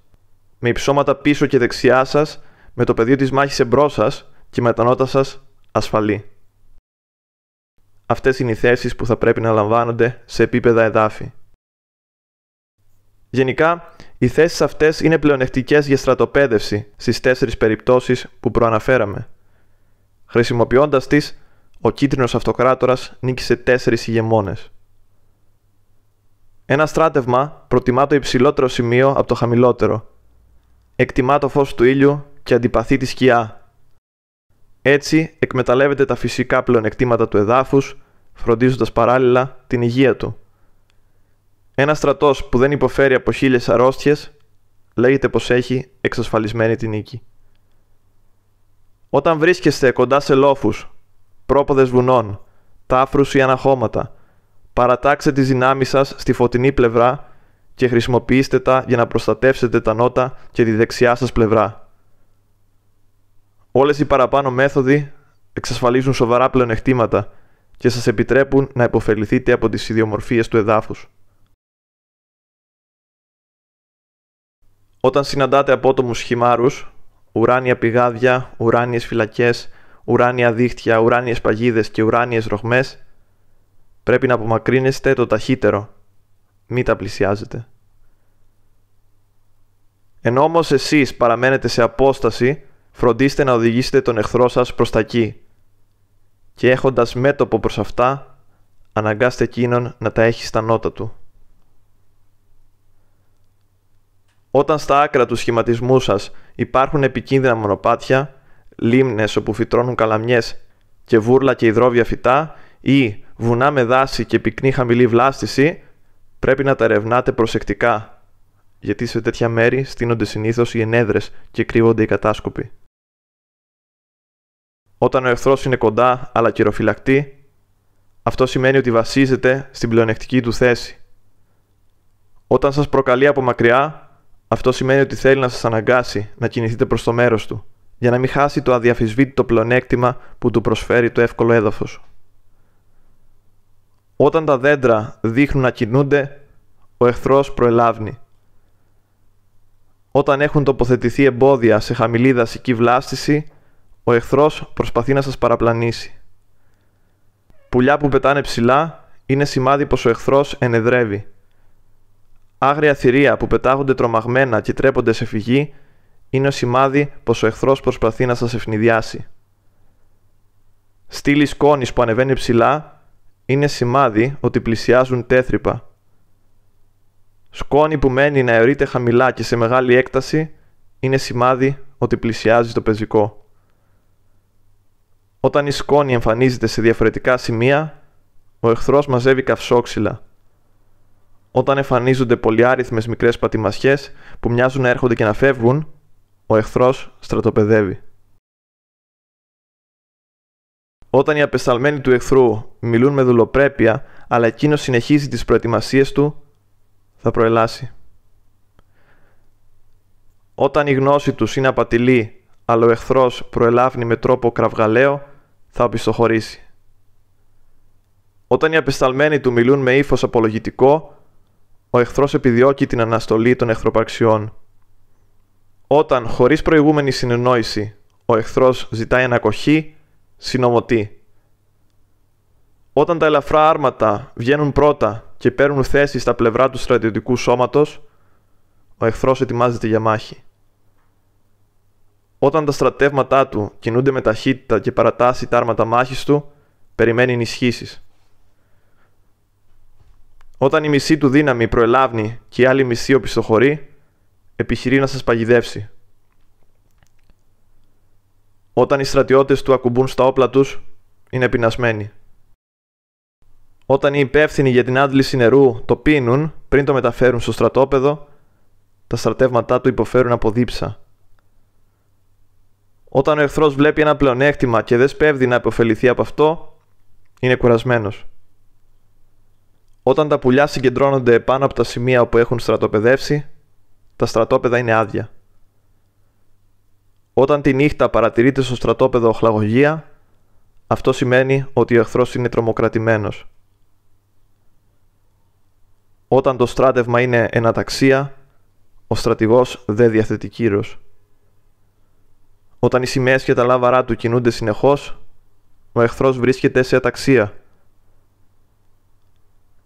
A: Με υψώματα πίσω και δεξιά σας, με το πεδίο της μάχης εμπρός σας και με τα νότα σας ασφαλή. Αυτές είναι οι θέσεις που θα πρέπει να λαμβάνονται σε επίπεδα εδάφη. Γενικά, οι θέσεις αυτές είναι πλεονεκτικές για στρατοπέδευση στις τέσσερις περιπτώσεις που προαναφέραμε. Χρησιμοποιώντας τις, ο κίτρινος αυτοκράτορας νίκησε τέσσερις ηγεμόνες. Ένα στράτευμα προτιμά το υψηλότερο σημείο από το χαμηλότερο. Εκτιμά το φως του ήλιου και αντιπαθεί τη σκιά. Έτσι, εκμεταλλεύεται τα φυσικά πλεονεκτήματα του εδάφους, φροντίζοντας παράλληλα την υγεία του. Ένα στρατός που δεν υποφέρει από χίλιες αρρώστιες λέγεται πως έχει εξασφαλισμένη την νίκη. Όταν βρίσκεστε κοντά σε λόφους, πρόποδες βουνών, τάφρους ή αναχώματα, παρατάξτε τις δυνάμεις σας στη φωτεινή πλευρά και χρησιμοποιήστε τα για να προστατεύσετε τα νότα και τη δεξιά σας πλευρά. Όλες οι παραπάνω μέθοδοι εξασφαλίζουν σοβαρά πλεονεκτήματα και σας επιτρέπουν να υποφεληθείτε από τις ιδιομορφίες του εδάφους. Όταν συναντάτε απότομους χυμάρους, ουράνια πηγάδια, ουράνιες φυλακές, ουράνια δίχτυα, ουράνιες παγίδες και ουράνιες ροχμές, πρέπει να απομακρύνεστε το ταχύτερο. Μη τα πλησιάζετε. Ενώ όμως εσείς παραμένετε σε απόσταση, φροντίστε να οδηγήσετε τον εχθρό σας προς τα εκεί. Και έχοντας μέτωπο προς αυτά, αναγκάστε εκείνον να τα έχει στα νότα του. Όταν στα άκρα του σχηματισμού σας υπάρχουν επικίνδυνα μονοπάτια, λίμνες όπου φυτρώνουν καλαμιές και βούρλα και υδρόβια φυτά ή βουνά με δάση και πυκνή χαμηλή βλάστηση, πρέπει να τα ερευνάτε προσεκτικά, γιατί σε τέτοια μέρη στείνονται συνήθως οι ενέδρες και κρύβονται οι κατάσκοποι. Όταν ο εχθρός είναι κοντά αλλά κυροφυλακτή, αυτό σημαίνει ότι βασίζεται στην πλεονεκτική του θέση. Όταν σας προκαλεί από μακριά, αυτό σημαίνει ότι θέλει να σας αναγκάσει να κινηθείτε προς το μέρος του, για να μην χάσει το αδιαφυσβήτητο πλεονέκτημα που του προσφέρει το εύκολο έδαφος. Όταν τα δέντρα δείχνουν να κινούνται, ο εχθρός προελάβνει. Όταν έχουν τοποθετηθεί εμπόδια σε χαμηλή δασική βλάστηση, ο εχθρός προσπαθεί να σας παραπλανήσει. Πουλιά που πετάνε ψηλά είναι σημάδι πως ο εχθρός ενεδρεύει Άγρια θηρία που πετάγονται τρομαγμένα και τρέπονται σε φυγή είναι ο σημάδι πως ο εχθρός προσπαθεί να σας ευνηδιάσει. Στήλη σκόνης που ανεβαίνει ψηλά είναι σημάδι ότι πλησιάζουν τέθρυπα. Σκόνη που μένει να αιωρείται χαμηλά και σε μεγάλη έκταση είναι σημάδι ότι πλησιάζει το πεζικό. Όταν η σκόνη εμφανίζεται σε διαφορετικά σημεία, ο εχθρός μαζεύει καυσόξυλα όταν εμφανίζονται πολυάριθμες μικρές πατημασιές που μοιάζουν να έρχονται και να φεύγουν, ο εχθρός στρατοπεδεύει. Όταν οι απεσταλμένοι του εχθρού μιλούν με δουλοπρέπεια, αλλά εκείνος συνεχίζει τις προετοιμασίες του, θα προελάσει. Όταν η γνώση τους είναι απατηλή, αλλά ο εχθρός προελάβνει με τρόπο κραυγαλαίο, θα οπισθοχωρήσει. Όταν οι απεσταλμένοι του μιλούν με ύφος απολογητικό, ο εχθρός επιδιώκει την αναστολή των εχθροπαρξιών. Όταν, χωρίς προηγούμενη συνεννόηση, ο εχθρός ζητάει ανακοχή, συνομωτεί. Όταν τα ελαφρά άρματα βγαίνουν πρώτα και παίρνουν θέση στα πλευρά του στρατιωτικού σώματος, ο εχθρός ετοιμάζεται για μάχη. Όταν τα στρατεύματά του κινούνται με ταχύτητα και παρατάσσει τα άρματα μάχης του, περιμένει ενισχύσεις. Όταν η μισή του δύναμη προελάβνει και η άλλη μισή οπισθοχωρεί, επιχειρεί να σας παγιδεύσει. Όταν οι στρατιώτες του ακουμπούν στα όπλα τους, είναι πεινασμένοι. Όταν οι υπεύθυνοι για την άντληση νερού το πίνουν πριν το μεταφέρουν στο στρατόπεδο, τα στρατεύματά του υποφέρουν από δίψα. Όταν ο εχθρός βλέπει ένα πλεονέκτημα και δεν σπέβδει να υποφεληθεί από αυτό, είναι κουρασμένος. Όταν τα πουλιά συγκεντρώνονται πάνω από τα σημεία όπου έχουν στρατοπεδεύσει, τα στρατόπεδα είναι άδεια. Όταν τη νύχτα παρατηρείται στο στρατόπεδο οχλαγωγία, αυτό σημαίνει ότι ο εχθρός είναι τρομοκρατημένος. Όταν το στράτευμα είναι εναταξία, ο στρατηγός δεν διαθέτει κύρος. Όταν οι σημαίες και τα λάβαρά του κινούνται συνεχώς, ο εχθρός βρίσκεται σε αταξία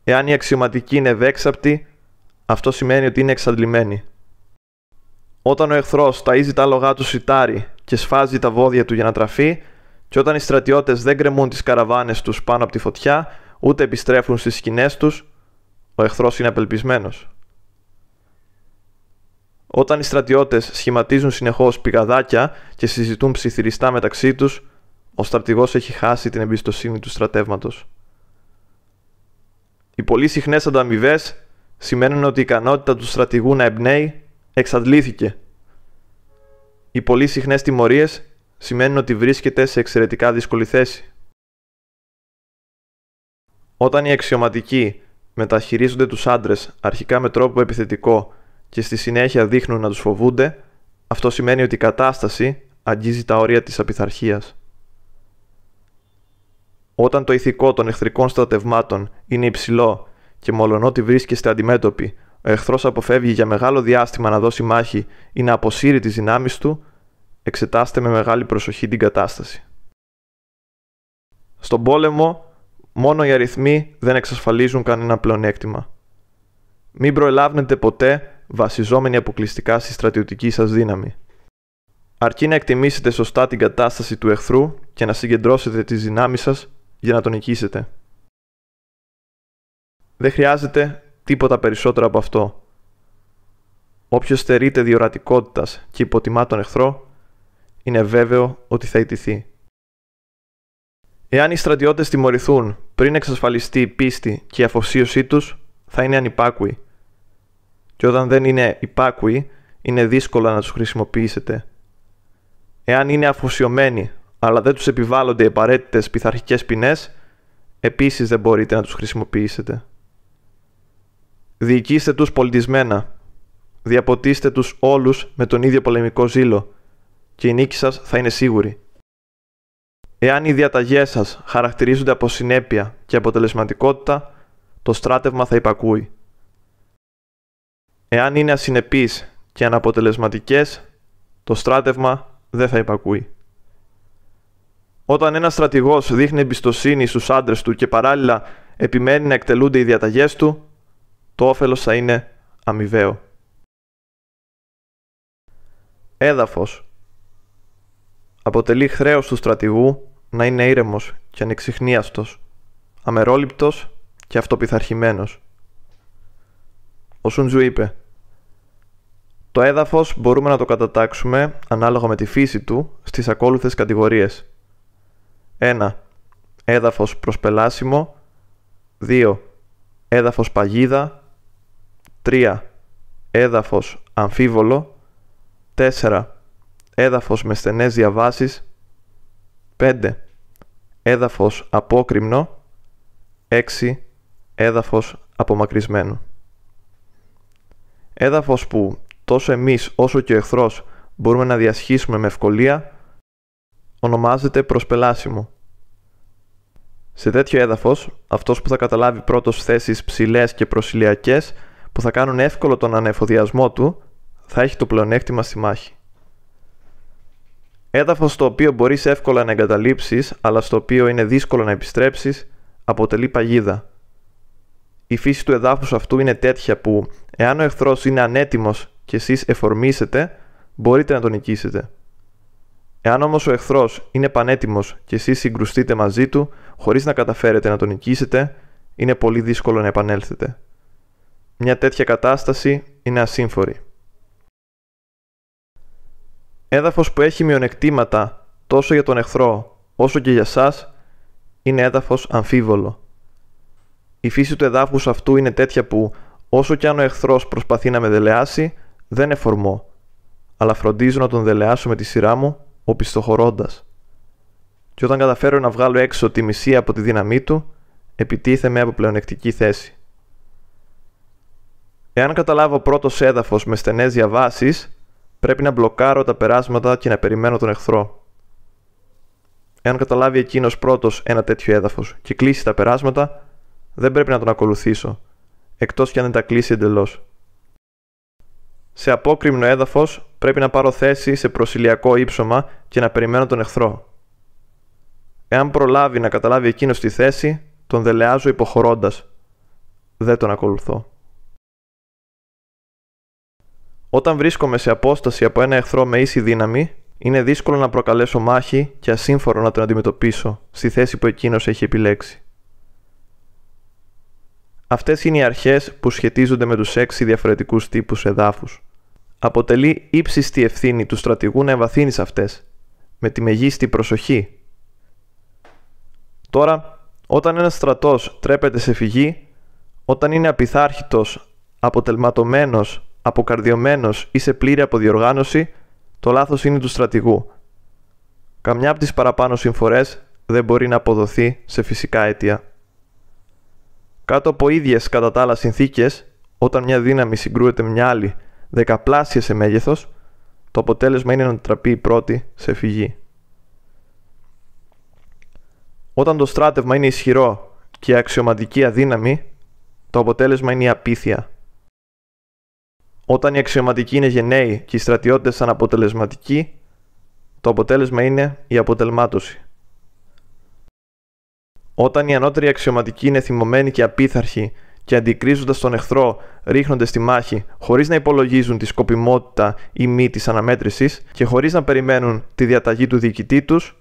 A: Εάν η αξιωματική είναι ευέξαπτη, αυτό σημαίνει ότι είναι εξαντλημένη. Όταν ο εχθρός ταΐζει τα άλογά του σιτάρι και σφάζει τα βόδια του για να τραφεί, και όταν οι στρατιώτες δεν κρεμούν τις καραβάνες τους πάνω από τη φωτιά, ούτε επιστρέφουν στις σκηνές τους, ο εχθρός είναι απελπισμένος. Όταν οι στρατιώτες σχηματίζουν συνεχώς πηγαδάκια και συζητούν ψιθυριστά μεταξύ τους, ο στρατηγός έχει χάσει την εμπιστοσύνη του στρατεύματος. Οι πολύ συχνές ανταμοιβές σημαίνουν ότι η ικανότητα του στρατηγού να εμπνέει εξαντλήθηκε. Οι πολύ συχνές τιμωρίες σημαίνουν ότι βρίσκεται σε εξαιρετικά δύσκολη θέση. Όταν οι αξιωματικοί μεταχειρίζονται τους άντρες αρχικά με τρόπο επιθετικό και στη συνέχεια δείχνουν να τους φοβούνται, αυτό σημαίνει ότι η κατάσταση αγγίζει τα όρια της απειθαρχίας. Όταν το ηθικό των εχθρικών στρατευμάτων είναι υψηλό και μολονότι βρίσκεστε αντιμέτωποι, ο εχθρός αποφεύγει για μεγάλο διάστημα να δώσει μάχη ή να αποσύρει τις δυνάμεις του, εξετάστε με μεγάλη προσοχή την κατάσταση. Στον πόλεμο, μόνο οι αριθμοί δεν εξασφαλίζουν κανένα πλεονέκτημα. Μην προελάβνετε ποτέ βασιζόμενοι αποκλειστικά στη στρατιωτική σας δύναμη. Αρκεί να εκτιμήσετε σωστά την κατάσταση του εχθρού και να συγκεντρώσετε τις δυνάμεις σας για να τον νικήσετε. Δεν χρειάζεται τίποτα περισσότερο από αυτό. Όποιος στερείται διορατικότητας και υποτιμά τον εχθρό, είναι βέβαιο ότι θα ιτηθεί. Εάν οι στρατιώτες τιμωρηθούν πριν εξασφαλιστεί η πίστη και η αφοσίωσή τους, θα είναι ανυπάκουοι. Και όταν δεν είναι υπάκουοι, είναι δύσκολο να τους χρησιμοποιήσετε. Εάν είναι αφοσιωμένοι, αλλά δεν τους επιβάλλονται οι απαραίτητες πειθαρχικές ποινές, επίσης δεν μπορείτε να τους χρησιμοποιήσετε. Διοικήστε τους πολιτισμένα. Διαποτίστε τους όλους με τον ίδιο πολεμικό ζήλο και η νίκη σας θα είναι σίγουρη. Εάν οι διαταγές σας χαρακτηρίζονται από συνέπεια και αποτελεσματικότητα, το στράτευμα θα υπακούει. Εάν είναι ασυνεπείς και αναποτελεσματικές, το στράτευμα δεν θα υπακούει. Όταν ένας στρατηγός δείχνει εμπιστοσύνη στους άντρες του και παράλληλα επιμένει να εκτελούνται οι διαταγές του, το όφελος θα είναι αμοιβαίο. Έδαφος Αποτελεί χρέος του στρατηγού να είναι ήρεμος και ανεξιχνίαστος, αμερόληπτος και αυτοπιθαρχημένος. Ο Σούντζου είπε «Το έδαφος μπορούμε να το κατατάξουμε, ανάλογα με τη φύση του, στις ακόλουθες κατηγορίες. 1. Έδαφος προσπελάσιμο 2. Έδαφος παγίδα 3. Έδαφος αμφίβολο 4. Έδαφος με στενές διαβάσεις 5. Έδαφος απόκριμνο 6. Έδαφος απομακρυσμένο Έδαφος που τόσο εμείς όσο και ο εχθρός μπορούμε να διασχίσουμε με ευκολία ονομάζεται προσπελάσιμο. Σε τέτοιο έδαφος, αυτός που θα καταλάβει πρώτος θέσεις ψηλές και προσιλιακές που θα κάνουν εύκολο τον ανεφοδιασμό του, θα έχει το πλεονέκτημα στη μάχη. Έδαφος στο οποίο μπορείς εύκολα να εγκαταλείψεις, αλλά στο οποίο είναι δύσκολο να επιστρέψεις, αποτελεί παγίδα. Η φύση του εδάφους αυτού είναι τέτοια που, εάν ο εχθρός είναι ανέτοιμος και εσείς εφορμήσετε, μπορείτε να τον νικήσετε. Εάν όμως ο εχθρός είναι πανέτοιμος και εσείς συγκρουστείτε μαζί του, χωρίς να καταφέρετε να τον νικήσετε, είναι πολύ δύσκολο να επανέλθετε. Μια τέτοια κατάσταση είναι ασύμφορη. Έδαφος που έχει μειονεκτήματα τόσο για τον εχθρό όσο και για σας είναι έδαφος αμφίβολο. Η φύση του εδάφους αυτού είναι τέτοια που όσο κι αν ο εχθρός προσπαθεί να με δελεάσει δεν εφορμώ, αλλά φροντίζω να τον δελεάσω με τη σειρά μου οπισθοχωρώντας. Και όταν καταφέρω να βγάλω έξω τη μισή από τη δύναμή του, επιτίθεμαι από πλεονεκτική θέση. Εάν καταλάβω πρώτος έδαφος με στενές διαβάσεις, πρέπει να μπλοκάρω τα περάσματα και να περιμένω τον εχθρό. Εάν καταλάβει εκείνος πρώτος ένα τέτοιο έδαφος και κλείσει τα περάσματα, δεν πρέπει να τον ακολουθήσω, εκτός κι αν δεν τα κλείσει εντελώς. Σε απόκριμνο έδαφος πρέπει να πάρω θέση σε προσιλιακό ύψωμα και να περιμένω τον εχθρό. Εάν προλάβει να καταλάβει εκείνος τη θέση, τον δελεάζω υποχωρώντας. Δεν τον ακολουθώ. Όταν βρίσκομαι σε απόσταση από ένα εχθρό με ίση δύναμη, είναι δύσκολο να προκαλέσω μάχη και ασύμφορο να τον αντιμετωπίσω στη θέση που εκείνος έχει επιλέξει. Αυτές είναι οι αρχές που σχετίζονται με τους έξι διαφορετικούς τύπους εδάφους. Αποτελεί ύψιστη ευθύνη του στρατηγού να εμβαθύνει αυτές, με τη μεγίστη προσοχή. Τώρα, όταν ένας στρατός τρέπεται σε φυγή, Όταν είναι απειθάρχητος, αποτελματωμένος, αποκαρδιωμένος ή σε πλήρη αποδιοργάνωση, το λάθος είναι του στρατηγού. Καμιά από τις παραπάνω συμφορές δεν μπορεί να αποδοθεί σε φυσικά αίτια. Κάτω από ίδιες κατά τα άλλα συνθήκες, όταν μια δύναμη συγκρούεται με μια άλλη δεκαπλάσια σε μέγεθος, το αποτέλεσμα είναι να τραπεί η πρώτη σε φυγή. Όταν το στράτευμα είναι ισχυρό και η αξιωματική αδύναμη, το αποτέλεσμα είναι η απίθεια. Όταν οι αξιωματικοί είναι γενναίοι και οι στρατιώτες αναποτελεσματικοί, το αποτέλεσμα είναι η αποτελμάτωση. Όταν οι ανώτεροι αξιωματικοί είναι θυμωμένοι και απίθαρχοι και αντικρίζοντας τον εχθρό ρίχνονται στη μάχη χωρίς να υπολογίζουν τη σκοπιμότητα ή μη της αναμέτρησης και χωρίς να περιμένουν τη διαταγή του διοικητή τους,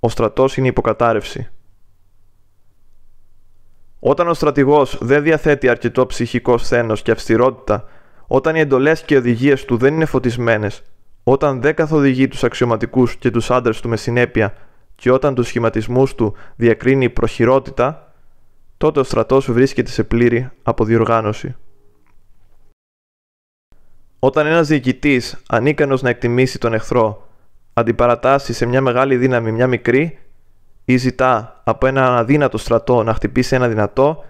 A: ο στρατός είναι υποκατάρρευση. Όταν ο στρατηγός δεν διαθέτει αρκετό ψυχικό σθένος και αυστηρότητα, όταν οι εντολές και οι οδηγίες του δεν είναι φωτισμένες, όταν δεν καθοδηγεί τους αξιωματικούς και τους άντρες του με συνέπεια και όταν τους σχηματισμούς του διακρίνει η προχειρότητα, τότε ο στρατός βρίσκεται σε πλήρη αποδιοργάνωση. Όταν ένας διοικητής, ανίκανος να εκτιμήσει τον εχθρό, αντιπαρατάσσει σε μια μεγάλη δύναμη μια μικρή ή ζητά από ένα αδύνατο στρατό να χτυπήσει ένα δυνατό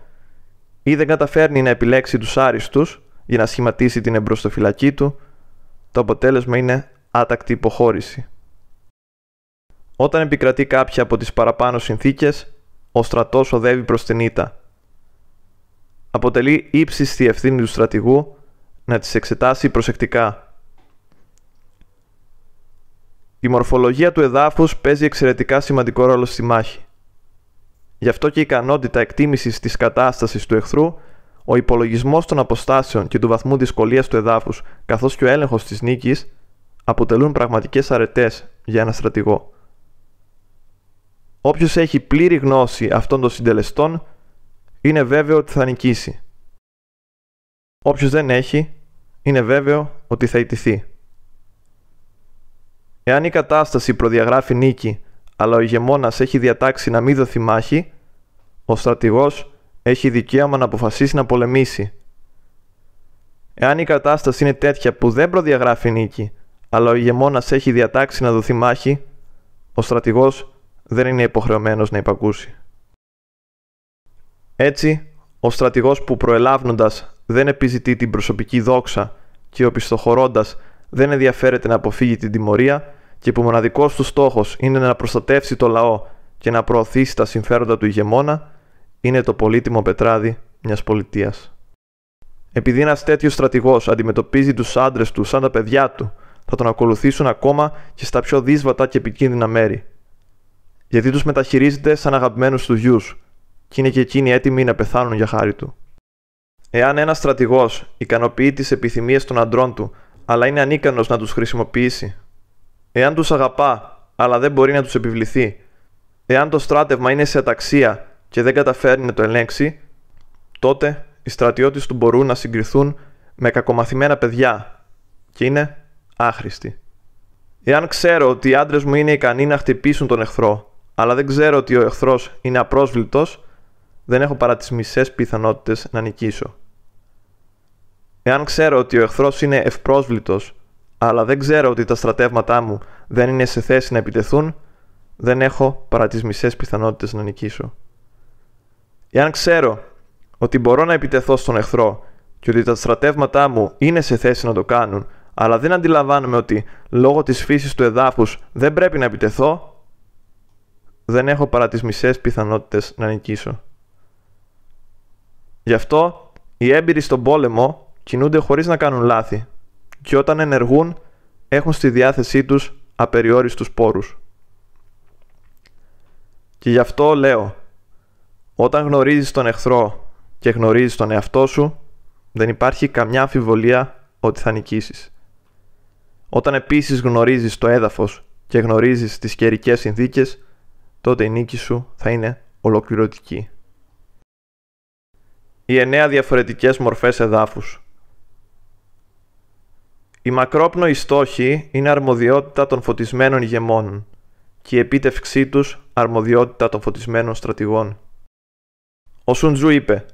A: ή δεν καταφέρνει να επιλέξει τους άριστους για να σχηματίσει την εμπροστοφυλακή του, το αποτέλεσμα είναι άτακτη υποχώρηση. Όταν επικρατεί κάποια από τις παραπάνω συνθήκες, ο στρατός οδεύει προς την ήττα. Αποτελεί ύψιστη ευθύνη του στρατηγού να τις εξετάσει προσεκτικά. Η μορφολογία του εδάφους παίζει εξαιρετικά σημαντικό ρόλο στη μάχη. Γι' αυτό και η ικανότητα εκτίμησης της κατάστασης του εχθρού, ο υπολογισμός των αποστάσεων και του βαθμού δυσκολίας του εδάφους, καθώς και ο έλεγχος της νίκης, αποτελούν πραγματικές αρετές για ένα στρατηγό. Όποιος έχει πλήρη γνώση αυτών των συντελεστών είναι βέβαιο ότι θα νικήσει. Όποιος δεν έχει, είναι βέβαιο ότι θα ιτηθεί. Εάν η κατάσταση προδιαγράφει νίκη, αλλά ο ηγεμόνας έχει διατάξει να μην δοθεί μάχη, ο στρατηγός έχει δικαίωμα να αποφασίσει να πολεμήσει. Εάν η κατάσταση είναι τέτοια που δεν προδιαγράφει νίκη, αλλά ο ηγεμόνας έχει διατάξει να δοθεί μάχη, ο στρατηγός δεν είναι υποχρεωμένος να υπακούσει. Έτσι, ο στρατηγός που προελάβνοντας δεν επιζητεί την προσωπική δόξα και ο πιστοχωρώντας δεν ενδιαφέρεται να αποφύγει την τιμωρία και που μοναδικός του στόχος είναι να προστατεύσει το λαό και να προωθήσει τα συμφέροντα του ηγεμόνα, είναι το πολύτιμο πετράδι μιας πολιτείας. Επειδή ένας τέτοιος στρατηγός αντιμετωπίζει τους άντρες του σαν τα παιδιά του, θα τον ακολουθήσουν ακόμα και στα πιο δύσβατα και επικίνδυνα μέρη, γιατί τους μεταχειρίζεται σαν αγαπημένους τους γιους και είναι και εκείνοι έτοιμοι να πεθάνουν για χάρη του. Εάν ένας στρατηγός ικανοποιεί τις επιθυμίες των αντρών του, αλλά είναι ανίκανος να τους χρησιμοποιήσει, εάν τους αγαπά, αλλά δεν μπορεί να τους επιβληθεί, εάν το στράτευμα είναι σε αταξία και δεν καταφέρνει να το ελέγξει, τότε οι στρατιώτες του μπορούν να συγκριθούν με κακομαθημένα παιδιά και είναι άχρηστοι. Εάν ξέρω ότι οι άντρες μου είναι ικανοί να χτυπήσουν τον εχθρό αλλά δεν ξέρω ότι ο εχθρός είναι απρόσβλητος, δεν έχω παρά τις μισές πιθανότητες να νικήσω. Εάν ξέρω ότι ο εχθρός είναι ευπρόσβλητος, αλλά δεν ξέρω ότι τα στρατεύματά μου δεν είναι σε θέση να επιτεθούν, δεν έχω παρά τις μισές πιθανότητες να νικήσω. Εάν ξέρω ότι μπορώ να επιτεθώ στον εχθρό και ότι τα στρατεύματά μου είναι σε θέση να το κάνουν, αλλά δεν αντιλαμβάνομαι ότι λόγω της φύσης του εδάφους δεν πρέπει να επιτεθώ, δεν έχω παρά τις μισές πιθανότητες να νικήσω. Γι' αυτό οι έμπειροι στον πόλεμο κινούνται χωρίς να κάνουν λάθη και όταν ενεργούν έχουν στη διάθεσή τους απεριόριστους πόρους. Και γι' αυτό λέω, όταν γνωρίζεις τον εχθρό και γνωρίζεις τον εαυτό σου, δεν υπάρχει καμιά αμφιβολία ότι θα νικήσεις. Όταν επίσης γνωρίζεις το έδαφος και γνωρίζεις τις καιρικές συνθήκες, τότε η νίκη σου θα είναι ολοκληρωτική. Οι εννέα διαφορετικές μορφές εδάφους Η μακρόπνοη στόχη είναι αρμοδιότητα των φωτισμένων ηγεμόνων και η επίτευξή τους αρμοδιότητα των φωτισμένων στρατηγών. Ο Σουντζού είπε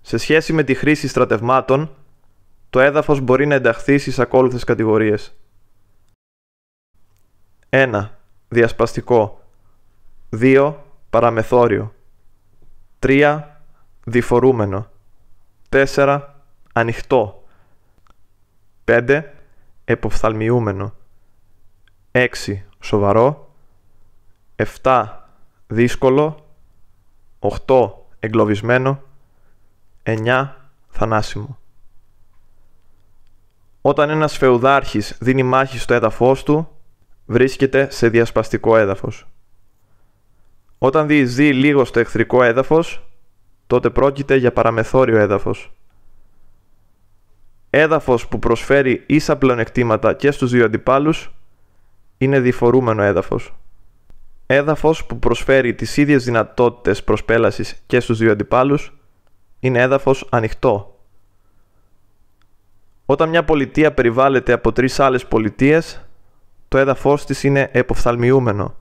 A: Σε σχέση με τη χρήση στρατευμάτων, το έδαφος μπορεί να ενταχθεί στις ακόλουθες κατηγορίες. 1. Διασπαστικό 2. Παραμεθόριο 3. Διφορούμενο 4. Ανοιχτό 5. Εποφθαλμιούμενο 6. Σοβαρό 7. Δύσκολο 8. Εγκλωβισμένο 9. Θανάσιμο Όταν ένας φεουδάρχης δίνει μάχη στο έδαφος του, βρίσκεται σε διασπαστικό έδαφος. Όταν διεισδύει λίγο στο εχθρικό έδαφος, τότε πρόκειται για παραμεθόριο έδαφος. Έδαφος που προσφέρει ίσα πλεονεκτήματα και στους δύο αντιπάλους είναι διφορούμενο έδαφος. Έδαφος που προσφέρει τις ίδιες δυνατότητες προσπέλασης και στους δύο αντιπάλους είναι έδαφος ανοιχτό. Όταν μια πολιτεία περιβάλλεται από τρεις άλλες πολιτείες, το έδαφος της είναι εποφθαλμιούμενο.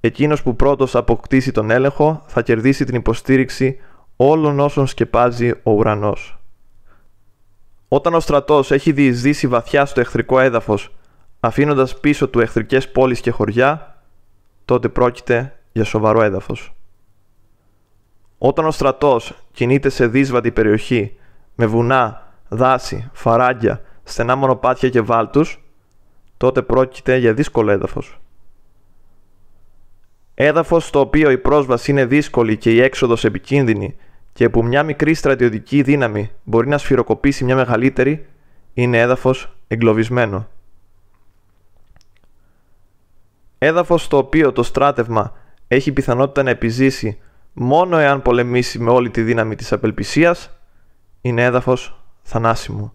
A: Εκείνος που πρώτος αποκτήσει τον έλεγχο θα κερδίσει την υποστήριξη όλων όσων σκεπάζει ο ουρανός. Όταν ο στρατός έχει διεισδύσει βαθιά στο εχθρικό έδαφος, αφήνοντας πίσω του εχθρικές πόλεις και χωριά, τότε πρόκειται για σοβαρό έδαφος. Όταν ο στρατός κινείται σε δύσβατη περιοχή, με βουνά, δάση, φαράγγια, στενά μονοπάτια και βάλτους, τότε πρόκειται για δύσκολο έδαφος. Έδαφος στο οποίο η πρόσβαση είναι δύσκολη και η έξοδος επικίνδυνη και που μια μικρή στρατιωτική δύναμη μπορεί να σφυροκοπήσει μια μεγαλύτερη, είναι έδαφος εγκλωβισμένο. Έδαφος στο οποίο το στράτευμα έχει πιθανότητα να επιζήσει μόνο εάν πολεμήσει με όλη τη δύναμη της απελπισίας, είναι έδαφος θανάσιμο.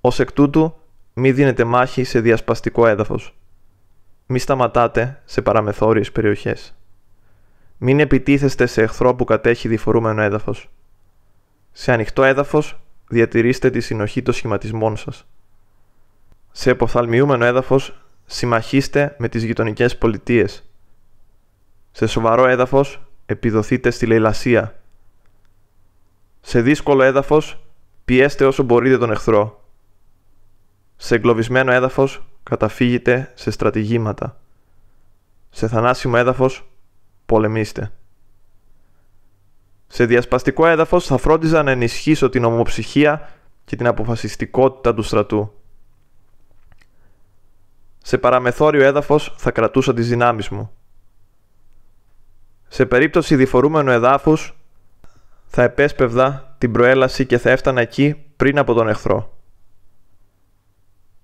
A: Ως εκ τούτου, μη δίνετε μάχη σε διασπαστικό έδαφος. Μη σταματάτε σε παραμεθόριες περιοχές. Μην επιτίθεστε σε εχθρό που κατέχει διφορούμενο έδαφος. Σε ανοιχτό έδαφος διατηρήστε τη συνοχή των σχηματισμών σας. Σε εποφθαλμιούμενο έδαφος συμμαχίστε με τις γειτονικές πολιτείες. Σε σοβαρό έδαφος επιδοθείτε στη λαιλασία. Σε δύσκολο έδαφος πιέστε όσο μπορείτε τον εχθρό. Σε εγκλωβισμένο έδαφος καταφύγετε σε στρατηγήματα. Σε θανάσιμο έδαφος πολεμήστε. Σε διασπαστικό έδαφος θα φρόντιζα να ενισχύσω την ομοψυχία και την αποφασιστικότητα του στρατού. Σε παραμεθόριο έδαφος θα κρατούσα τις δυνάμεις μου. Σε περίπτωση διφορούμενου εδάφους θα επέσπευδα την προέλαση και θα έφτανα εκεί πριν από τον εχθρό.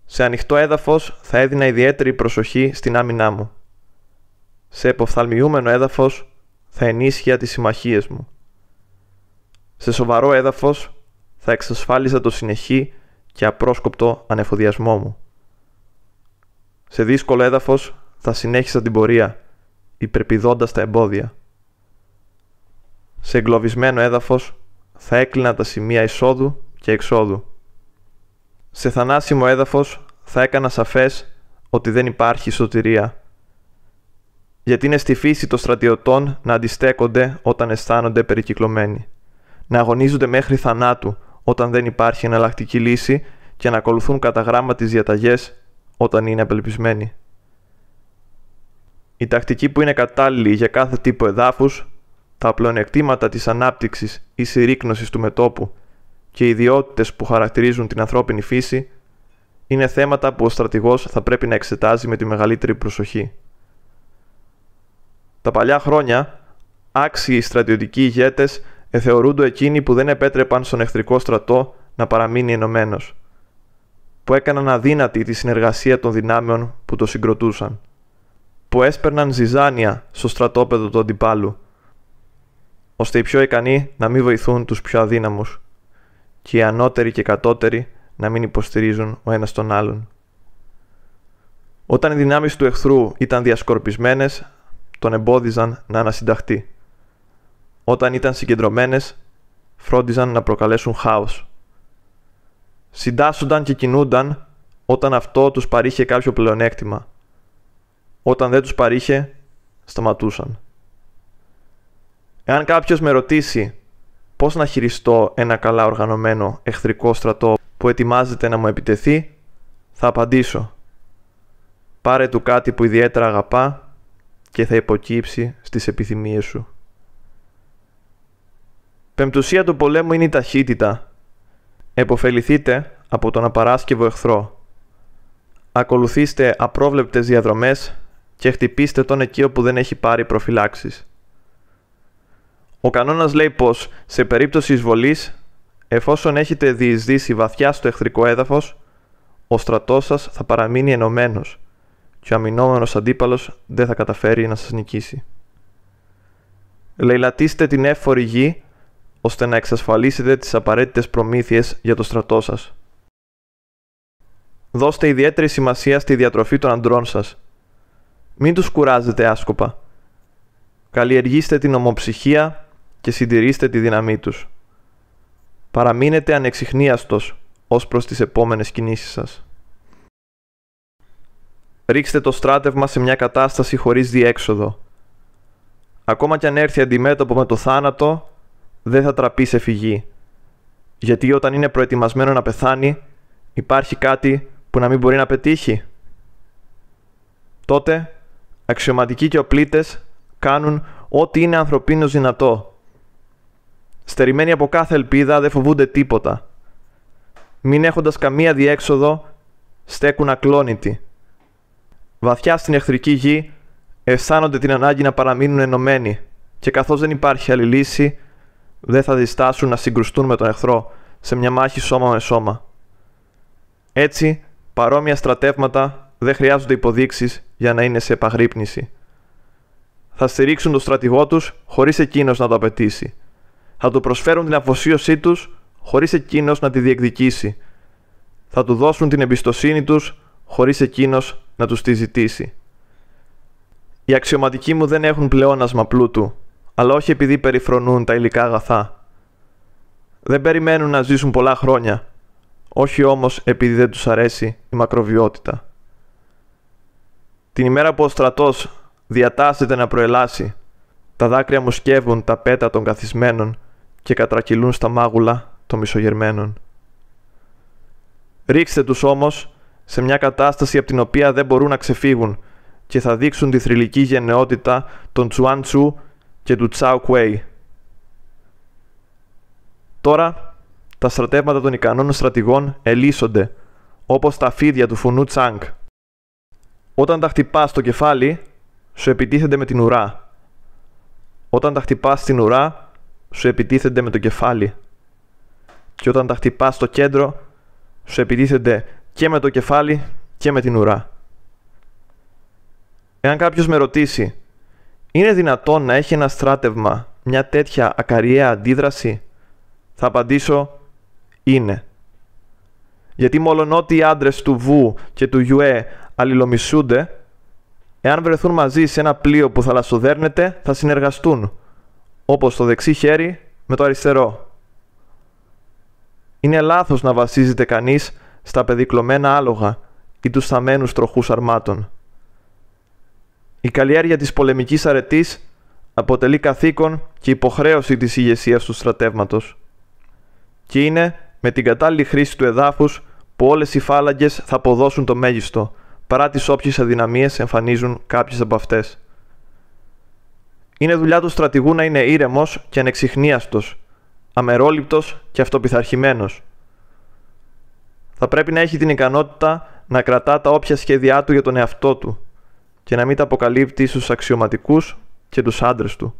A: Σε ανοιχτό έδαφος θα έδινα ιδιαίτερη προσοχή στην άμυνά μου. Σε εποφθαλμιούμενο έδαφος θα ενίσχυα τις συμμαχίες μου. Σε σοβαρό έδαφος θα εξασφάλιζα το συνεχή και απρόσκοπτο ανεφοδιασμό μου. Σε δύσκολο έδαφος θα συνέχισα την πορεία, υπερπηδώντας τα εμπόδια. Σε εγκλωβισμένο έδαφος θα έκλεινα τα σημεία εισόδου και εξόδου. Σε θανάσιμο έδαφος θα έκανα σαφές ότι δεν υπάρχει σωτηρία. Γιατί είναι στη φύση των στρατιωτών να αντιστέκονται όταν αισθάνονται περικυκλωμένοι. Να αγωνίζονται μέχρι θανάτου όταν δεν υπάρχει εναλλακτική λύση και να ακολουθούν κατά γράμμα τις διαταγές όταν είναι απελπισμένοι. Η τακτική που είναι κατάλληλη για κάθε τύπο εδάφους, τα πλεονεκτήματα της ανάπτυξης ή συρρήκνωσης του μετόπου και οι ιδιότητες που χαρακτηρίζουν την ανθρώπινη φύση είναι θέματα που ο στρατηγός θα πρέπει να εξετάζει με τη μεγαλύτερη προσοχή. Τα παλιά χρόνια, άξιοι στρατιωτικοί ηγέτες εθεωρούνται εκείνοι που δεν επέτρεπαν στον εχθρικό στρατό να παραμείνει ενωμένος, που έκαναν αδύνατη τη συνεργασία των δυνάμεων που το συγκροτούσαν, που έσπερναν ζυζάνια στο στρατόπεδο του αντιπάλου, ώστε οι πιο ικανοί να μην βοηθούν τους πιο αδύναμους και οι ανώτεροι και κατώτεροι να μην υποστηρίζουν ο ένας τον άλλον. Όταν οι δυνάμεις του εχθρού ήταν διασκορπισμένες, τον εμπόδιζαν να ανασυνταχτεί. Όταν ήταν συγκεντρωμένες, φρόντιζαν να προκαλέσουν χάος. Συντάσσονταν και κινούνταν όταν αυτό τους παρήχε κάποιο πλεονέκτημα. Όταν δεν τους παρήχε, σταματούσαν. Εάν κάποιος με ρωτήσει πώς να χειριστώ ένα καλά οργανωμένο εχθρικό στρατό που ετοιμάζεται να μου επιτεθεί, θα απαντήσω. Πάρε του κάτι που ιδιαίτερα αγαπά και θα υποκύψει στις επιθυμίες σου. Πεμπτουσία του πολέμου είναι η ταχύτητα. Εποφεληθείτε από τον απαράσκευο εχθρό. Ακολουθήστε απρόβλεπτες διαδρομές και χτυπήστε τον εκεί όπου δεν έχει πάρει προφυλάξεις. Ο κανόνας λέει πως σε περίπτωση εισβολής, εφόσον έχετε διεισδύσει βαθιά στο εχθρικό έδαφος, ο στρατός σας θα παραμείνει ενωμένος και ο αμυνόμενος αντίπαλος δεν θα καταφέρει να σας νικήσει. Λαιλατίστε την έφορη γη ώστε να εξασφαλίσετε τις απαραίτητες προμήθειες για το στρατό σας. Δώστε ιδιαίτερη σημασία στη διατροφή των αντρών σας. Μην τους κουράζετε άσκοπα. Καλλιεργήστε την ομοψυχία και συντηρήστε τη δύναμή τους. Παραμείνετε ανεξιχνίαστος ως προς τις επόμενες κινήσεις σας. Ρίξτε το στράτευμα σε μια κατάσταση χωρίς διέξοδο. Ακόμα κι αν έρθει αντιμέτωπο με το θάνατο, δεν θα τραπεί σε φυγή. Γιατί όταν είναι προετοιμασμένο να πεθάνει, υπάρχει κάτι που να μην μπορεί να πετύχει. Τότε, αξιωματικοί και οπλίτες κάνουν ό,τι είναι ανθρωπίνως δυνατό. Στερημένοι από κάθε ελπίδα δεν φοβούνται τίποτα. Μην έχοντας καμία διέξοδο, στέκουν ακλόνητοι. Βαθιά στην εχθρική γη, αισθάνονται την ανάγκη να παραμείνουν ενωμένοι και καθώς δεν υπάρχει άλλη λύση, δεν θα διστάσουν να συγκρουστούν με τον εχθρό σε μια μάχη σώμα με σώμα. Έτσι, παρόμοια στρατεύματα δεν χρειάζονται υποδείξεις για να είναι σε επαγρύπνηση. Θα στηρίξουν τον στρατηγό τους χωρίς εκείνος να το απαιτήσει. Θα του προσφέρουν την αφοσίωσή τους χωρίς εκείνος να τη διεκδικήσει. Θα του δώσουν την εμπιστοσύνη τους χωρίς εκείνος να τους τη ζητήσει. Οι αξιωματικοί μου δεν έχουν πλεόνασμα πλούτου, αλλά όχι επειδή περιφρονούν τα υλικά αγαθά. Δεν περιμένουν να ζήσουν πολλά χρόνια, όχι όμως επειδή δεν τους αρέσει η μακροβιότητα. Την ημέρα που ο στρατός διατάσσεται να προελάσει, τα δάκρυα μου σκεύουν τα πέτα των καθισμένων και κατρακυλούν στα μάγουλα των μισογερμένων. Ρίξτε τους όμως σε μια κατάσταση από την οποία δεν μπορούν να ξεφύγουν και θα δείξουν τη θρηλυκή γενναιότητα των Τσουάν Τσου και του Τσάου Κουέι. Τώρα, τα στρατεύματα των ικανών στρατηγών ελίσσονται, όπως τα φίδια του φουνού Τσάνκ. Όταν τα χτυπάς στο κεφάλι, σου επιτίθενται με την ουρά. Όταν τα χτυπάς στην ουρά, σου επιτίθενται με το κεφάλι. Και όταν τα χτυπάς στο κέντρο, σου επιτίθενται και με το κεφάλι και με την ουρά. Εάν κάποιος με ρωτήσει είναι δυνατόν να έχει ένα στράτευμα μια τέτοια ακαριαία αντίδραση; Θα απαντήσω είναι. Γιατί μόλον ότι οι άντρες του Βου και του Ιουέ αλληλομισούνται, εάν βρεθούν μαζί σε ένα πλοίο που θαλασσοδέρνεται, θα συνεργαστούν, όπως το δεξί χέρι με το αριστερό. Είναι λάθος να βασίζεται κανείς στα πεδικλωμένα άλογα ή τους θαμένους τροχούς αρμάτων. Η καλλιέργεια της πολεμικής αρετής αποτελεί καθήκον και υποχρέωση της ηγεσίας του στρατεύματος. Και είναι με την κατάλληλη χρήση του εδάφους που όλες οι φάλαγγες θα αποδώσουν το μέγιστο, παρά τις όποιες αδυναμίες εμφανίζουν κάποιες από αυτές. Είναι δουλειά του στρατηγού να είναι ήρεμος και ανεξιχνίαστος, αμερόληπτος και αυτοπιθαρχημένος. Θα πρέπει να έχει την ικανότητα να κρατά τα όποια σχέδιά του για τον εαυτό του, και να μην τα αποκαλύπτει στους αξιωματικούς και τους άντρες του.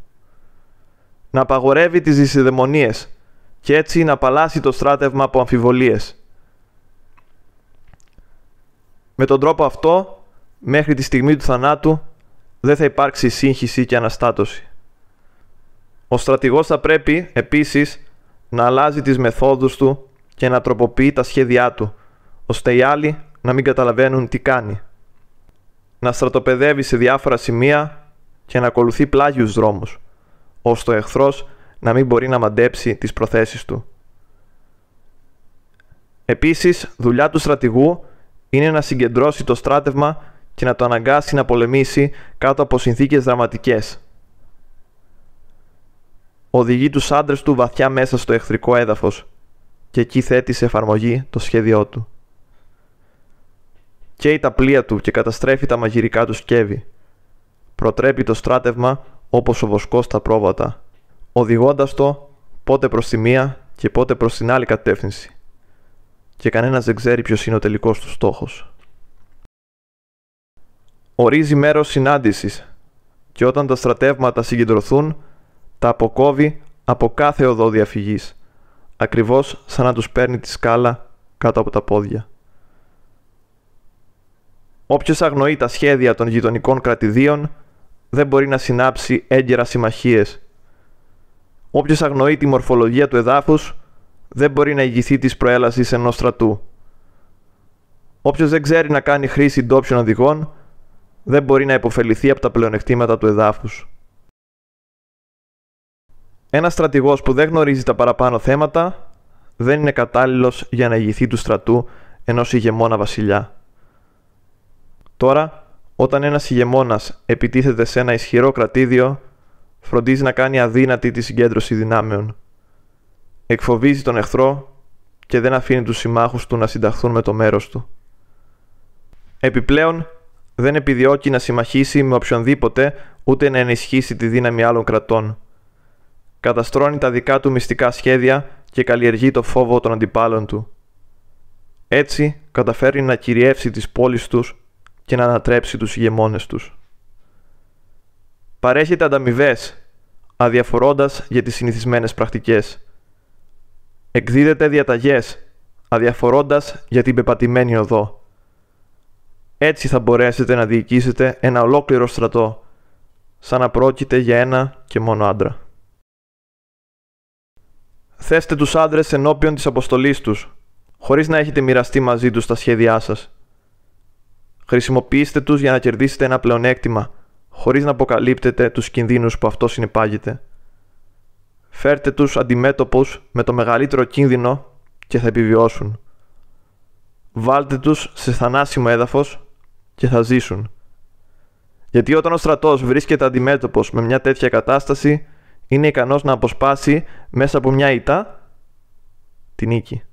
A: Να απαγορεύει τις δυσιδαιμονίες και έτσι να απαλλάσσει το στράτευμα από αμφιβολίες. Με τον τρόπο αυτό, μέχρι τη στιγμή του θανάτου, δεν θα υπάρξει σύγχυση και αναστάτωση. Ο στρατηγός θα πρέπει, επίσης, να αλλάζει τις μεθόδους του και να τροποποιεί τα σχέδιά του, ώστε οι άλλοι να μην καταλαβαίνουν τι κάνει να στρατοπεδεύει σε διάφορα σημεία και να ακολουθεί πλάγιους δρόμους, ώστε ο εχθρός να μην μπορεί να μαντέψει τις προθέσεις του. Επίσης, δουλειά του στρατηγού είναι να συγκεντρώσει το στράτευμα και να το αναγκάσει να πολεμήσει κάτω από συνθήκες δραματικές. οδηγεί τους άντρες του βαθιά μέσα στο εχθρικό έδαφος και εκεί θέτει σε εφαρμογή το σχέδιό του. Καίει τα πλοία του και καταστρέφει τα μαγειρικά του σκεύη. Προτρέπει το στράτευμα όπως ο βοσκός τα πρόβατα, οδηγώντας το πότε προς τη μία και πότε προς την άλλη κατεύθυνση. Και κανένας δεν ξέρει ποιος είναι ο τελικός του στόχος. Ορίζει μέρος συνάντησης και όταν τα στρατεύματα συγκεντρωθούν, τα αποκόβει από κάθε οδό διαφυγής, ακριβώς σαν να τους παίρνει τη σκάλα κάτω από τα πόδια. Όποιος αγνοεί τα σχέδια των γειτονικών κρατηδίων δεν μπορεί να συνάψει έγκαιρα συμμαχίες. Όποιος αγνοεί τη μορφολογία του εδάφους δεν μπορεί να ηγηθεί της προέλασης ενός στρατού. Όποιος δεν ξέρει να κάνει χρήση ντόπιων οδηγών δεν μπορεί να υποφεληθεί από τα πλεονεκτήματα του εδάφους. Ένας στρατηγός που δεν γνωρίζει τα παραπάνω θέματα δεν είναι κατάλληλος για να ηγηθεί του στρατού ενός ηγεμόνα βασιλιά. Τώρα, όταν ένας ηγεμόνας επιτίθεται σε ένα ισχυρό κρατήδιο, φροντίζει να κάνει αδύνατη τη συγκέντρωση δυνάμεων. Εκφοβίζει τον εχθρό και δεν αφήνει τους συμμάχους του να συνταχθούν με το μέρος του. Επιπλέον, δεν επιδιώκει να συμμαχίσει με οποιονδήποτε ούτε να ενισχύσει τη δύναμη άλλων κρατών. Καταστρώνει τα δικά του μυστικά σχέδια και καλλιεργεί το φόβο των αντιπάλων του. Έτσι καταφέρει να κυριεύσει τις πόλεις τους και να ανατρέψει τους ηγεμόνες τους. Παρέχεται ανταμοιβές, αδιαφορώντας για τις συνηθισμένες πρακτικές. Εκδίδεται διαταγές, αδιαφορώντας για την πεπατημένη οδό. Έτσι θα μπορέσετε να διοικήσετε ένα ολόκληρο στρατό, σαν να πρόκειται για ένα και μόνο άντρα. Θέστε τους άντρες ενώπιον της αποστολής τους, χωρίς να έχετε μοιραστεί μαζί τους τα σχέδιά σας. Χρησιμοποιήστε τους για να κερδίσετε ένα πλεονέκτημα, χωρίς να αποκαλύπτετε τους κινδύνους που αυτό συνεπάγεται. Φέρτε τους αντιμέτωπους με το μεγαλύτερο κίνδυνο και θα επιβιώσουν. Βάλτε τους σε θανάσιμο έδαφος και θα ζήσουν. Γιατί όταν ο στρατός βρίσκεται αντιμέτωπος με μια τέτοια κατάσταση, είναι ικανός να αποσπάσει μέσα από μια ητά την νίκη.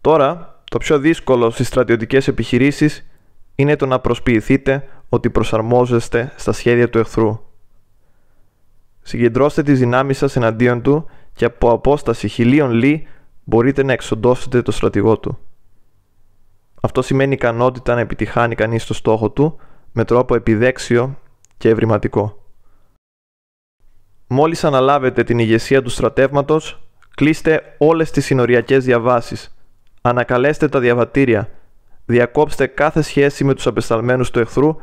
A: Τώρα, το πιο δύσκολο στις στρατιωτικές επιχειρήσεις είναι το να προσποιηθείτε ότι προσαρμόζεστε στα σχέδια του εχθρού. Συγκεντρώστε τις δυνάμεις σας εναντίον του και από απόσταση χιλίων λί μπορείτε να εξοντώσετε το στρατηγό του. Αυτό σημαίνει ικανότητα να επιτυχάνει κανείς το στόχο του με τρόπο επιδέξιο και ευρηματικό. Μόλις αναλάβετε την ηγεσία του στρατεύματος, κλείστε όλες τις συνοριακές διαβάσεις, ανακαλέστε τα διαβατήρια, διακόψτε κάθε σχέση με τους απεσταλμένους του εχθρού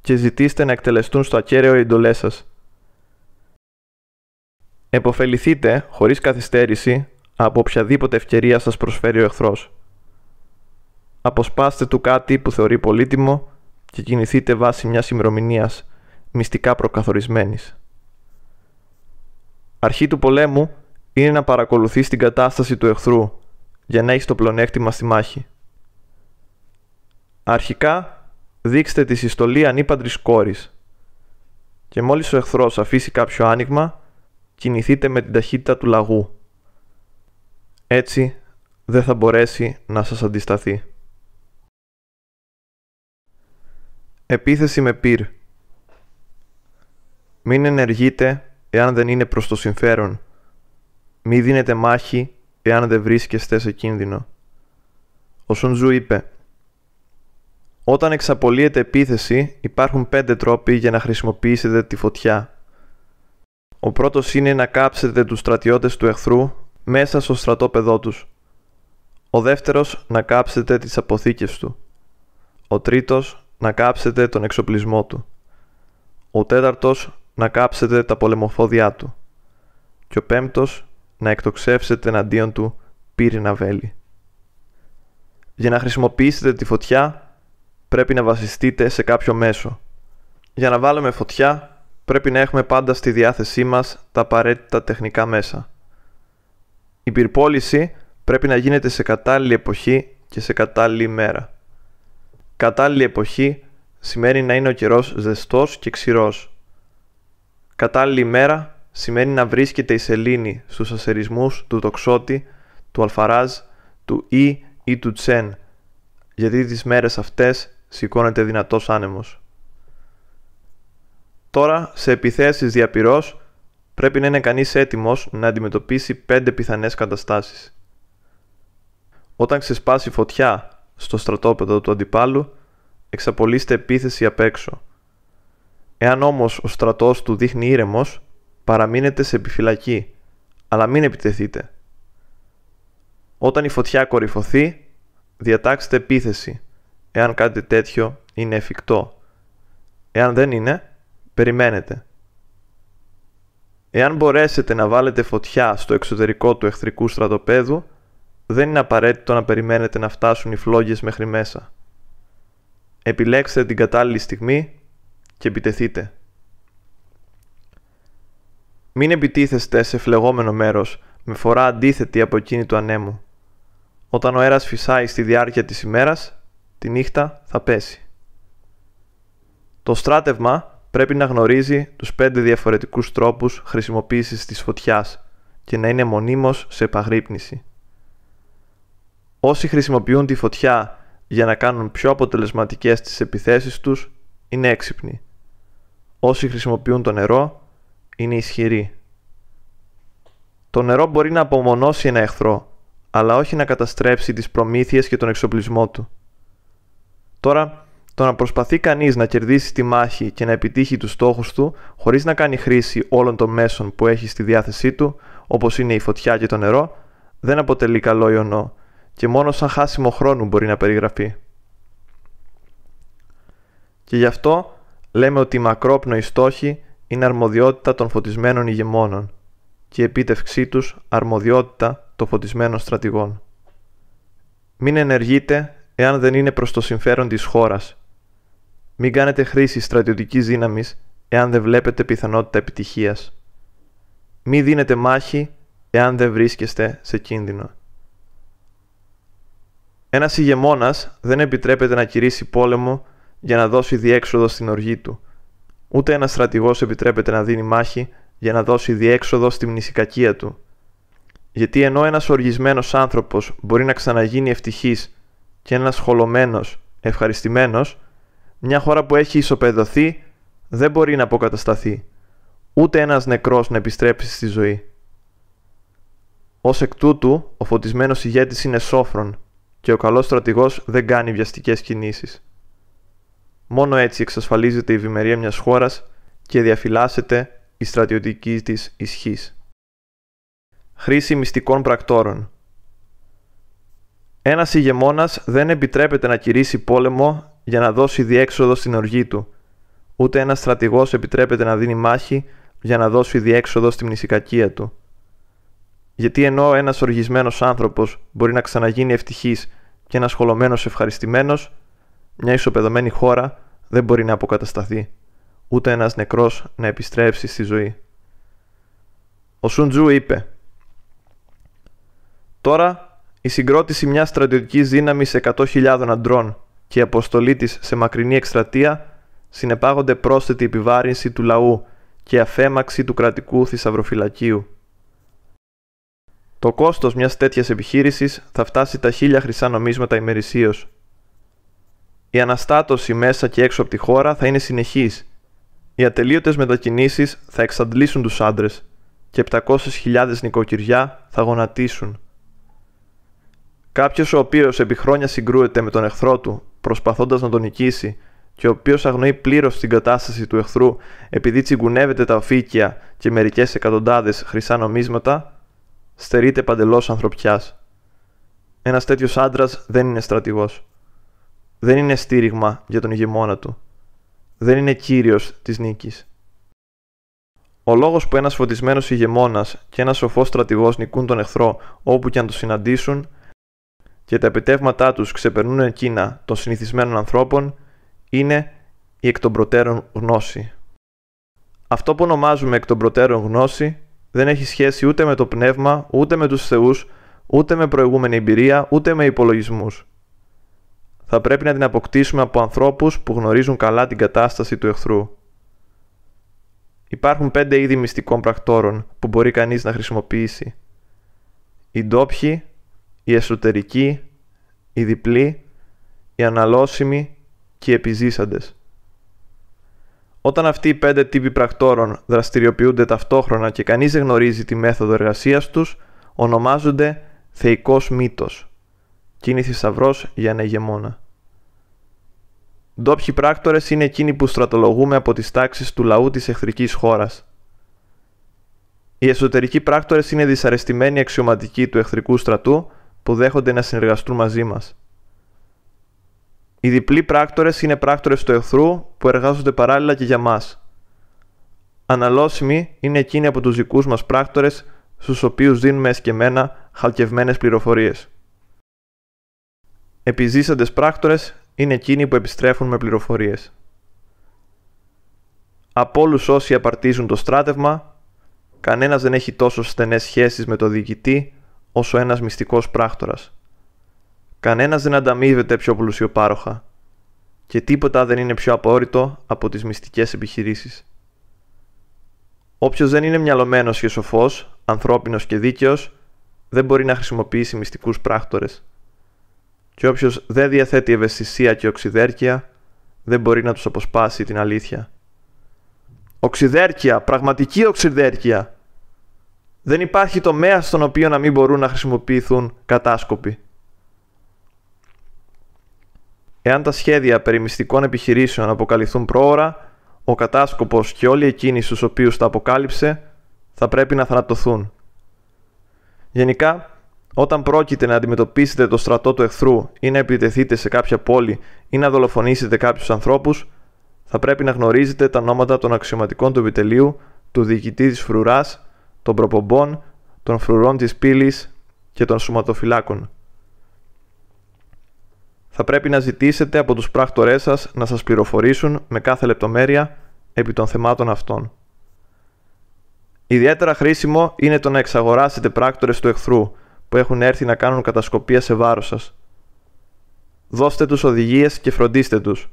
A: και ζητήστε να εκτελεστούν στο ακέραιο οι εντολές σας. Εποφεληθείτε, χωρίς καθυστέρηση, από οποιαδήποτε ευκαιρία σας προσφέρει ο εχθρός. Αποσπάστε του κάτι που θεωρεί πολύτιμο και κινηθείτε βάσει μιας ημερομηνίας μυστικά προκαθορισμένης. Αρχή του πολέμου είναι να παρακολουθείς την κατάσταση του εχθρού για να έχεις το πλονέκτημα στη μάχη. Αρχικά δείξτε τη συστολή ανύπαντρης κόρης και μόλις ο εχθρός αφήσει κάποιο άνοιγμα κινηθείτε με την ταχύτητα του λαγού. Έτσι δεν θα μπορέσει να σας αντισταθεί. Επίθεση με πυρ. Μην ενεργείτε εάν δεν είναι προς το συμφέρον. Μη δίνετε μάχη εάν δεν βρίσκεστε σε κίνδυνο. Ο Σουντζού είπε «Όταν εξαπολύεται επίθεση υπάρχουν πέντε τρόποι για να χρησιμοποιήσετε τη φωτιά. Ο πρώτος είναι να κάψετε τους στρατιώτες του εχθρού μέσα στο στρατόπεδό τους. Ο δεύτερος να κάψετε τις αποθήκες του. Ο τρίτος να κάψετε τον εξοπλισμό του. Ο τέταρτος να κάψετε τα πολεμοφόδια του. Και ο πέμπτος να εκτοξεύσετε εναντίον του πύρινα βέλη. Για να χρησιμοποιήσετε τη φωτιά πρέπει να βασιστείτε σε κάποιο μέσο. Για να βάλουμε φωτιά πρέπει να έχουμε πάντα στη διάθεσή μας τα απαραίτητα τεχνικά μέσα. Η πυρπόληση πρέπει να γίνεται σε κατάλληλη εποχή και σε κατάλληλη ημέρα. Κατάλληλη εποχή σημαίνει να είναι ο καιρός ζεστός και ξηρός. Κατάλληλη ημέρα σημαίνει να βρίσκεται η σελήνη στους ασερισμούς του τοξότη, του αλφαράζ, του Ι ή του Τσεν, γιατί τις μέρες αυτές σηκώνεται δυνατός άνεμος. Τώρα, σε επιθέσεις διαπυρός, πρέπει να είναι κανείς έτοιμος να αντιμετωπίσει πέντε πιθανές καταστάσεις. Όταν ξεσπάσει φωτιά στο στρατόπεδο του αντιπάλου, εξαπολύστε επίθεση απ' έξω. Εάν όμως ο στρατός του δείχνει ήρεμος, παραμείνετε σε επιφυλακή, αλλά μην επιτεθείτε. Όταν η φωτιά κορυφωθεί, διατάξτε επίθεση, εάν κάτι τέτοιο είναι εφικτό. Εάν δεν είναι, περιμένετε. Εάν μπορέσετε να βάλετε φωτιά στο εξωτερικό του εχθρικού στρατοπέδου, δεν είναι απαραίτητο να περιμένετε να φτάσουν οι φλόγες μέχρι μέσα. Επιλέξτε την κατάλληλη στιγμή και επιτεθείτε. Μην επιτίθεστε σε φλεγόμενο μέρος με φορά αντίθετη από εκείνη του ανέμου. Όταν ο αέρας φυσάει στη διάρκεια της ημέρας, τη νύχτα θα πέσει. Το στράτευμα πρέπει να γνωρίζει τους πέντε διαφορετικούς τρόπους χρησιμοποίησης της φωτιάς και να είναι μονίμως σε επαγρύπνηση. Όσοι χρησιμοποιούν τη φωτιά για να κάνουν πιο αποτελεσματικές τις επιθέσεις τους, είναι έξυπνοι. Όσοι χρησιμοποιούν το νερό, είναι ισχυροί. Το νερό μπορεί να απομονώσει ένα εχθρό, αλλά όχι να καταστρέψει τις προμήθειες και τον εξοπλισμό του. Τώρα, το να προσπαθεί κανείς να κερδίσει τη μάχη και να επιτύχει τους στόχους του χωρίς να κάνει χρήση όλων των μέσων που έχει στη διάθεσή του, όπως είναι η φωτιά και το νερό, δεν αποτελεί καλό ιονό και μόνο σαν χάσιμο χρόνου μπορεί να περιγραφεί. Και γι' αυτό λέμε ότι οι μακρόπνοοι στόχοι είναι αρμοδιότητα των φωτισμένων ηγεμόνων και η επίτευξή τους αρμοδιότητα των φωτισμένων στρατηγών. Μην ενεργείτε εάν δεν είναι προς το συμφέρον της χώρας. Μην κάνετε χρήση στρατιωτικής δύναμης εάν δεν βλέπετε πιθανότητα επιτυχίας. Μην δίνετε μάχη εάν δεν βρίσκεστε σε κίνδυνο. Ένας ηγεμόνας δεν επιτρέπεται να κηρύσει πόλεμο για να δώσει διέξοδο στην οργή του. Ούτε ένας στρατηγός επιτρέπεται να δίνει μάχη για να δώσει διέξοδο στη μνησικακία του. Γιατί ενώ ένας οργισμένος άνθρωπος μπορεί να ξαναγίνει ευτυχής και ένας χολωμένος, ευχαριστημένος, μια χώρα που έχει ισοπεδωθεί δεν μπορεί να αποκατασταθεί. Ούτε ένας νεκρός να επιστρέψει στη ζωή. Ως εκ τούτου, ο φωτισμένος ηγέτης είναι σόφρον και ο καλός στρατηγός δεν κάνει βιαστικές κινήσεις. Μόνο έτσι εξασφαλίζεται η ευημερία μιας χώρας και διαφυλάσσεται η στρατιωτική της ισχύς. Χρήση μυστικών πρακτόρων Ένας ηγεμόνας δεν επιτρέπεται να κηρύσει πόλεμο για να δώσει διέξοδο στην οργή του. Ούτε ένας στρατηγός επιτρέπεται να δίνει μάχη για να δώσει διέξοδο στη μνησικακία του. Γιατί ενώ ένας οργισμένος άνθρωπος μπορεί να ξαναγίνει ευτυχής και ένας χολωμένος ευχαριστημένος, μια ισοπεδωμένη χώρα δεν μπορεί να αποκατασταθεί, ούτε ένας νεκρός να επιστρέψει στη ζωή. Ο Σουντζού είπε «Τώρα η συγκρότηση μιας στρατιωτικής δύναμης 100.000 αντρών και η αποστολή της σε μακρινή εκστρατεία συνεπάγονται πρόσθετη επιβάρυνση του λαού και αφέμαξη του κρατικού θησαυροφυλακίου. Το κόστος μιας τέτοιας επιχείρησης θα φτάσει τα χίλια χρυσά νομίσματα ημερησίως. Η αναστάτωση μέσα και έξω από τη χώρα θα είναι συνεχής. Οι ατελείωτες μετακινήσεις θα εξαντλήσουν τους άντρες και 700.000 νοικοκυριά θα γονατίσουν. Κάποιος ο οποίος επί χρόνια συγκρούεται με τον εχθρό του, προσπαθώντας να τον νικήσει, και ο οποίος αγνοεί πλήρως την κατάσταση του εχθρού επειδή τσιγκουνεύεται τα οφήκια και μερικές εκατοντάδες χρυσά νομίσματα, στερείται παντελώς ανθρωπιάς. Ένας τέτοιος άντρας δεν είναι στρατηγός. Δεν είναι στήριγμα για τον ηγεμόνα του. Δεν είναι κύριος της νίκης. Ο λόγος που ένας φωτισμένος ηγεμόνας και ένας σοφός στρατηγός νικούν τον εχθρό όπου και αν το συναντήσουν και τα επιτεύγματά τους ξεπερνούν εκείνα των συνηθισμένων ανθρώπων είναι η εκ των προτέρων γνώση. Αυτό που ονομάζουμε εκ των προτέρων γνώση δεν έχει σχέση ούτε με το πνεύμα, ούτε με τους θεούς, ούτε με προηγούμενη εμπειρία, ούτε με υπολογισμούς. Θα πρέπει να την αποκτήσουμε από ανθρώπους που γνωρίζουν καλά την κατάσταση του εχθρού. Υπάρχουν πέντε είδη μυστικών πρακτόρων που μπορεί κανείς να χρησιμοποιήσει. Οι ντόπιοι, οι εσωτερικοί, οι διπλοί, οι αναλώσιμοι και οι επιζήσαντες. Όταν αυτοί οι πέντε τύποι πρακτόρων δραστηριοποιούνται ταυτόχρονα και κανείς δεν γνωρίζει τη μέθοδο εργασίας τους, ονομάζονται θεϊκός μύτος και είναι θησαυρό για ένα ηγεμόνα. Ντόπιοι πράκτορες είναι εκείνοι που στρατολογούμε από τις τάξεις του λαού της εχθρικής χώρας. Οι εσωτερικοί πράκτορες είναι δυσαρεστημένοι αξιωματικοί του εχθρικού στρατού που δέχονται να συνεργαστούν μαζί μας. Οι διπλοί πράκτορες είναι πράκτορες του εχθρού που εργάζονται παράλληλα και για μας. Αναλώσιμοι είναι εκείνοι από τους δικούς μας πράκτορες στους οποίους δίνουμε εσκεμμένα χαλκευμένες πληροφορίες. Επιζήσαντες πράκτορες είναι εκείνοι που επιστρέφουν με πληροφορίες. Από όλους όσοι απαρτίζουν το στράτευμα, κανένας δεν έχει τόσο στενές σχέσεις με το διοικητή όσο ένας μυστικός πράκτορας. Κανένας δεν ανταμείβεται πιο πλουσιοπάροχα και τίποτα δεν είναι πιο απόρριτο από τις μυστικές επιχειρήσεις. Όποιος δεν είναι μυαλωμένος και σοφός, ανθρώπινος και δίκαιος, δεν μπορεί να χρησιμοποιήσει μυστικούς πράκτορες και όποιος δεν διαθέτει ευαισθησία και οξυδέρκεια δεν μπορεί να τους αποσπάσει την αλήθεια. Οξυδέρκεια, πραγματική οξυδέρκεια. Δεν υπάρχει τομέα στον οποίο να μην μπορούν να χρησιμοποιηθούν κατάσκοποι. Εάν τα σχέδια περί μυστικών επιχειρήσεων αποκαλυφθούν πρόωρα, ο κατάσκοπος και όλοι εκείνοι στους οποίους τα αποκάλυψε θα πρέπει να θανατωθούν. Γενικά, όταν πρόκειται να αντιμετωπίσετε το στρατό του εχθρού ή να επιτεθείτε σε κάποια πόλη ή να δολοφονήσετε κάποιους ανθρώπους, θα πρέπει να γνωρίζετε τα ονόματα των αξιωματικών του επιτελείου, του διοικητή της φρουράς, των προπομπών, των φρουρών της πύλης και των σωματοφυλάκων. Θα πρέπει να ζητήσετε από τους πράκτορές σας να σας πληροφορήσουν με κάθε λεπτομέρεια επί των θεμάτων αυτών. Ιδιαίτερα χρήσιμο είναι το να εξαγοράσετε πράκτορες του εχθρού που έχουν έρθει να κάνουν κατασκοπία σε βάρος σας. Δώστε τους οδηγίες και φροντίστε τους.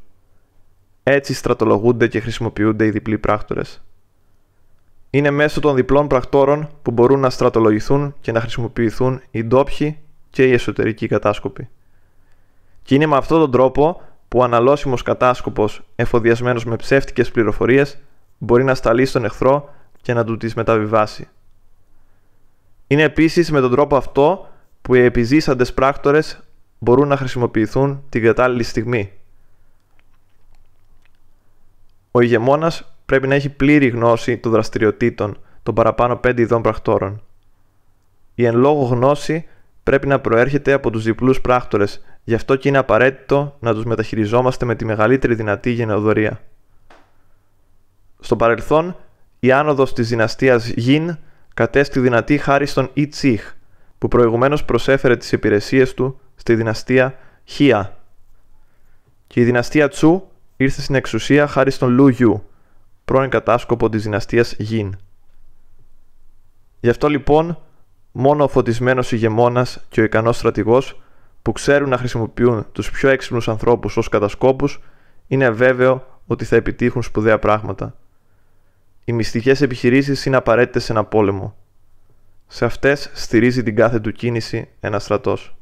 A: Έτσι στρατολογούνται και χρησιμοποιούνται οι διπλοί πράκτορες. Είναι μέσω των διπλών πρακτόρων που μπορούν να στρατολογηθούν και να χρησιμοποιηθούν οι ντόπιοι και οι εσωτερικοί κατάσκοποι. Και είναι με αυτόν τον τρόπο που ο αναλώσιμος κατάσκοπος εφοδιασμένος με ψεύτικες πληροφορίες μπορεί να σταλεί στον εχθρό και να του τις μεταβιβάσει. Είναι επίσης με τον τρόπο αυτό που οι επιζήσαντες πράκτορες μπορούν να χρησιμοποιηθούν την κατάλληλη στιγμή. Ο ηγεμόνας πρέπει να έχει πλήρη γνώση των δραστηριοτήτων των παραπάνω πέντε ειδών πρακτόρων. Η εν λόγω γνώση πρέπει να προέρχεται από τους διπλούς πράκτορες, γι' αυτό και είναι απαραίτητο να τους μεταχειριζόμαστε με τη μεγαλύτερη δυνατή γενεοδορία. Στο παρελθόν, η άνοδος της δυναστείας Γιν κατέστη δυνατή χάρη στον Ιτσίχ, που προηγουμένως προσέφερε τις υπηρεσίες του στη δυναστεία Χία. Και η δυναστεία Τσου ήρθε στην εξουσία χάρη στον Λου Γιου, πρώην κατάσκοπο της δυναστείας Γιν. Γι' αυτό λοιπόν, μόνο ο φωτισμένος ηγεμόνας και ο ικανός στρατηγός που ξέρουν να χρησιμοποιούν τους πιο έξυπνους ανθρώπους ως κατασκόπους, είναι βέβαιο ότι θα επιτύχουν σπουδαία πράγματα. Οι μυστικές επιχειρήσεις είναι απαραίτητες σε ένα πόλεμο. Σε αυτές στηρίζει την κάθε του κίνηση ένα στρατός.